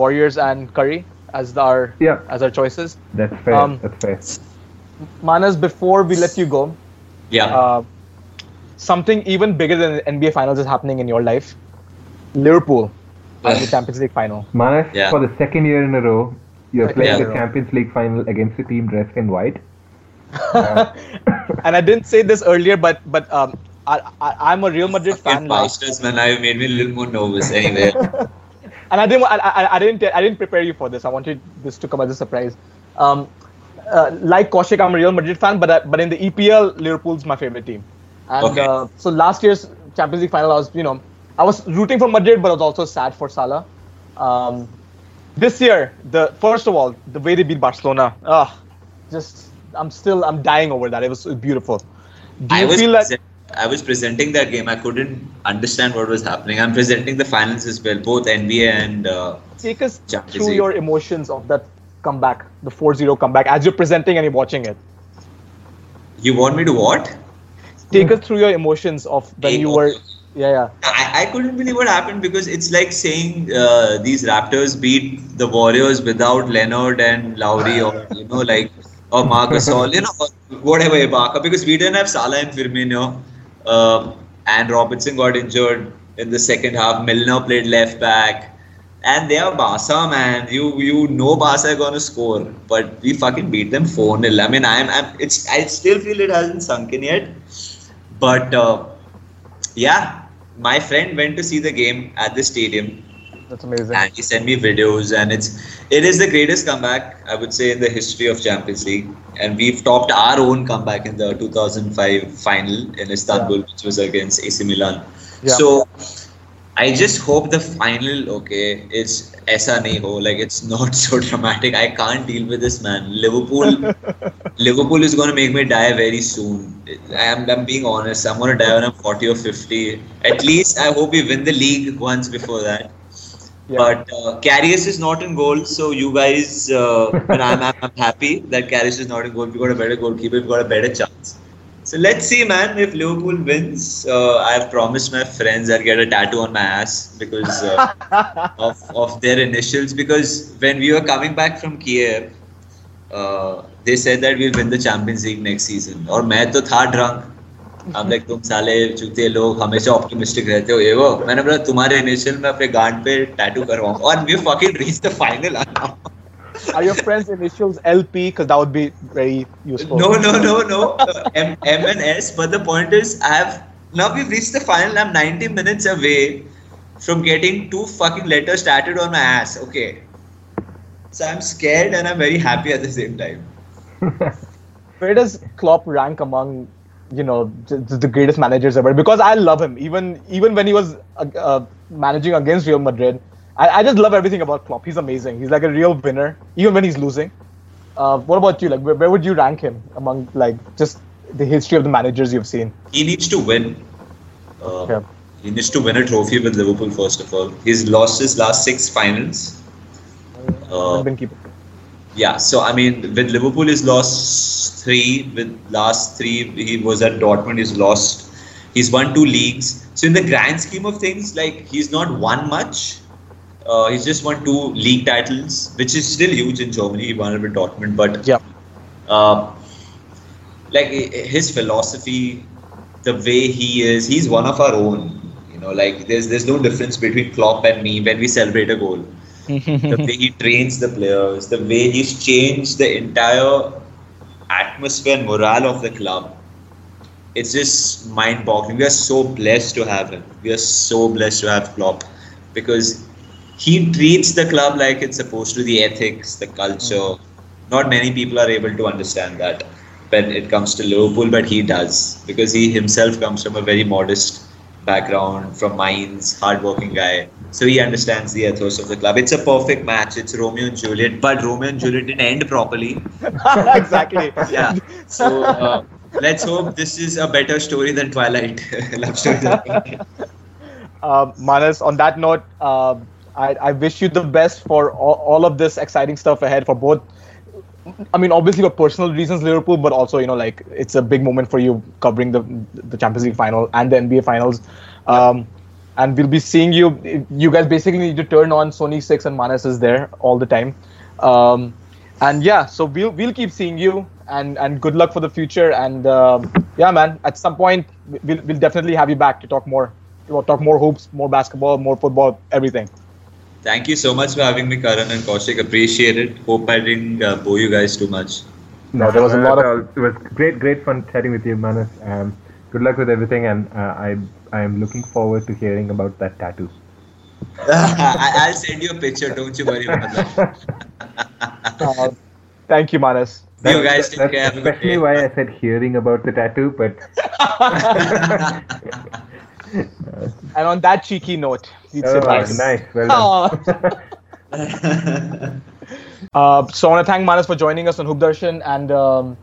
C: Warriors and Curry as our
B: Yeah.
C: as our choices.
B: That's fair.
C: um,
B: That's fair.
C: Manas, before we let you go,
D: Yeah.
C: uh, something even bigger than the NBA Finals is happening in your life. Liverpool [SIGHS] at the Champions League final.
B: Manas,
D: Yeah.
B: for the second year in a row, you're
C: Second
B: playing
C: year
B: the
C: a.
B: Champions League final against a team dressed in white. [LAUGHS]
C: and I didn't say this earlier, but but um, I, I I'm a Real Madrid fan.
D: Fucking
C: Like,
D: bastards, man. Now you made me a little more nervous. Anyway. [LAUGHS]
C: and I didn't I, I, I didn't I didn't prepare you for this. I wanted this to come as a surprise. Um, uh, like Kaushik, I'm a Real Madrid fan, but I, but in the EPL, Liverpool's my favorite team. And
D: Okay.
C: uh, so last year's Champions League final, I was you know I was rooting for Madrid, but I was also sad for Salah. Um, this year, the first of all, the way they beat Barcelona, ah, just I'm still I'm dying over that. It was beautiful. Do you
D: was
C: feel that?
D: present- I was presenting that game. I couldn't understand what was happening. I'm presenting the finals as well, both NBA and uh,
C: Take us
D: Champions
C: through your emotions of that comeback, the 4-0 comeback, as you're presenting and you're watching it.
D: you want me to what?
C: Take us through your emotions of when you were, yeah, yeah.
D: I, I couldn't believe what happened because it's like saying uh, these Raptors beat the Warriors without Leonard and Lowry or you know like or Marcus [LAUGHS] All you know or whatever Ibaka because we didn't have Salah and Firmino um, and Robertson got injured in the second half. Milner played left back and they are Barca man. You you know Barca are gonna score but we fucking beat them 4-0. I mean I'm, I'm it's I still feel it hasn't sunk in yet but. Uh, yeah, my friend went to see the game at the stadium
C: That's amazing.
D: and he sent me videos and it's it is the greatest comeback I would say in the history of Champions League and we've topped our own comeback in the 2005 final in Istanbul which was against AC Milan.
C: Yeah.
D: So I just hope the final okay it's aisa nahi ho like it's not so dramatic. I can't deal with this man. Liverpool [LAUGHS] Liverpool is going to make me die very soon. I'm, I'm being honest. I'm going to die when I'm 40 or 50. At least I hope we win the league once before that.
C: Yeah.
D: But uh, Karius is not in goal, so you guys, uh, [LAUGHS] and I'm, I'm, I'm happy that Karius is not in goal. We got a better goalkeeper. We got a better chance. So let's see, man. If Liverpool wins, uh, I've promised my friends I'll get a tattoo on my ass because uh, of, of their initials. Because when we were coming back from Kiev, uh, they said that we'll win the Champions League next season. और मैं तो था drunk. I'm like तुम साले चूते लोग हमेशा optimistic रहते हो ये वो मैंने बोला तुम्हारे initial में अपने गांड पे tattoo करवाऊँ और we fucking reached the final.
C: Are your friends' initials LP? Because that would be very useful.
D: No, no, no, no. M, M and S. But the point is, I have now we've reached the final. I'm 90 minutes away from getting two fucking letters tattooed on my ass. Okay. So I'm scared and I'm very happy at the same time. [LAUGHS]
C: Where does Klopp rank among, you know, the, the greatest managers ever? Because I love him. Even even when he was uh, uh, managing against Real Madrid, I, I just love everything about Klopp. He's amazing. He's like a real winner, even when he's losing. Uh, what about you? Like, where, where would you rank him among like just the history of the managers you've seen?
D: He needs to win. Uh,
C: Yeah.
D: He needs to win a trophy with Liverpool first of all. He's lost his last six finals. Uh,
C: Been keeping.
D: Yeah, so I mean, with Liverpool, he's lost three. With last three, he was at Dortmund. He's lost. He's won two leagues. So in the grand scheme of things, like he's not won much. Uh, he's just won two league titles, which is still huge in Germany. He won it with Dortmund, but
C: Yeah.
D: uh, like his philosophy, the way he is, he's one of our own. You know, like there's there's no difference between Klopp and me when we celebrate a goal [LAUGHS] the way he trains the players, the way he's changed the entire atmosphere and morale of the club. It's just mind boggling. We are so blessed to have him. We are so blessed to have Klopp because he treats the club like it's supposed to the ethics, the culture. Not many people are able to understand that when it comes to Liverpool, but he does because he himself comes from a very modest background, from Mainz, hardworking guy. So he understands the ethos of the club. It's a perfect match. It's Romeo and Juliet, but Romeo and Juliet didn't end properly. [LAUGHS]
C: exactly.
D: Yeah. So uh, let's hope this is a better story than Twilight [LAUGHS] love story. [LAUGHS]
C: uh, Manas, on that note, uh, I, I wish you the best for all, all of this exciting stuff ahead for both. I mean, obviously for personal reasons, Liverpool, but also you know, like it's a big moment for you covering the the Champions League final and the NBA finals. Um, and we'll be seeing you. You guys basically need to turn on Sony Six and Manas is there all the time. Um, and yeah, so we'll we'll keep seeing you. And and good luck for the future. And um, yeah, man, at some point we'll we'll definitely have you back to talk more. To talk more hoops, more basketball, more football, everything.
D: Thank you so much for having me, Karan and Kaushik. Appreciate it. Hope I didn't uh, bore you guys too much.
C: No, there was a lot of-
B: It was great, great fun chatting with you, Manas. Um, good luck with everything, and uh, I I am looking forward to hearing about that tattoo. [LAUGHS]
D: I- I'll send you a picture. Don't you worry about that. [LAUGHS]
C: Uh, thank you, Manas.
D: You guys take
B: that's
D: care. Have a good
B: especially why I said hearing about the tattoo, but [LAUGHS] [LAUGHS]
C: And on that cheeky note, you'd say
B: oh,
C: bye.
B: nice, well [LAUGHS] done. [LAUGHS]
C: Uh, so I want to thank Manas for joining us on Hoop Darshan, and um,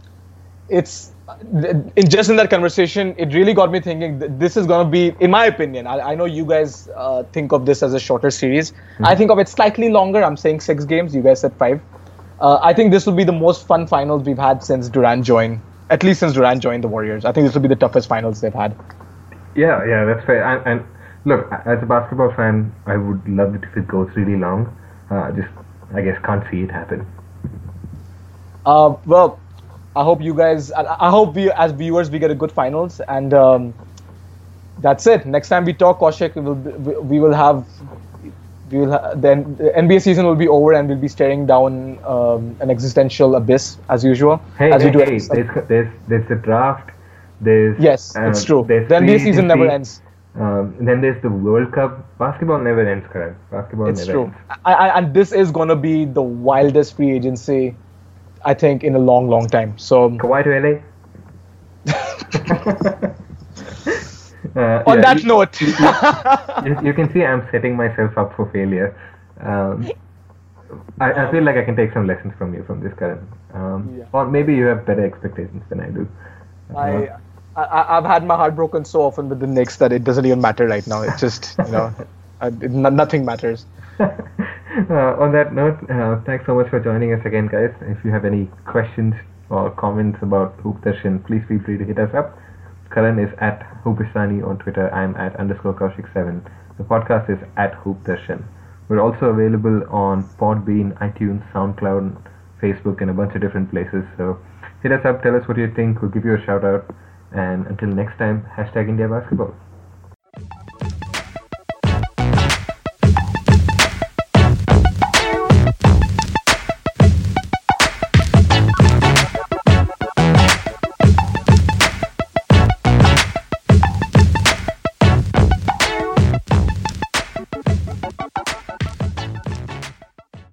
C: it's in just in that conversation, it really got me thinking. This is gonna be, in my opinion, I, I know you guys uh, think of this as a shorter series. Mm-hmm. I think of it slightly longer. I'm saying six games. You guys said five. Uh, I think this will be the most fun finals we've had since Durant joined. At least since Durant joined the Warriors, I think this will be the toughest finals they've had.
B: Yeah, yeah, that's fair. And, and look, as a basketball fan, I would love it if it goes really long. Uh, just, I guess, can't see it happen.
C: Uh, well, I hope you guys, I, hope we as viewers we get a good finals, and um, that's it. Next time we talk, Kaushik, we will we will have we will ha- then the NBA season will be over and we'll be staring down um, an existential abyss as usual.
B: Hey, as hey, do hey, there's, there's there's the draft. There's
C: yes, uh, it's true. The NBA season never ends.
B: Um, then there's the World Cup. Basketball never ends, correct? Basketball
C: it's
B: never
C: true.
B: ends.
C: I, I, and this is gonna be the wildest free agency, I think, in a long, long time. So
B: Kawhi to LA. [LAUGHS]
C: uh, On yeah, that you, note,
B: you, you, can see I'm setting myself up for failure. Um, I, I, feel like I can take some lessons from you from this current. Um, yeah. Or maybe you have better expectations than I do.
C: I uh, I, have had my heart broken so often with the Knicks that it doesn't even matter right now. It's just you know, [LAUGHS] it, nothing matters. [LAUGHS]
B: uh, on that note, uh, thanks so much for joining us again, guys. If you have any questions or comments about Hoop Darshan, please feel free to hit us up. Karan is at Hoopistani on Twitter. I'm at underscore Kaushik7. The podcast is at Hoop Darshan. We're also available on Podbean, iTunes, SoundCloud, Facebook, and a bunch of different places. So hit us up, tell us what you think. We'll give you a shout out. And until next time, hashtag India Basketball.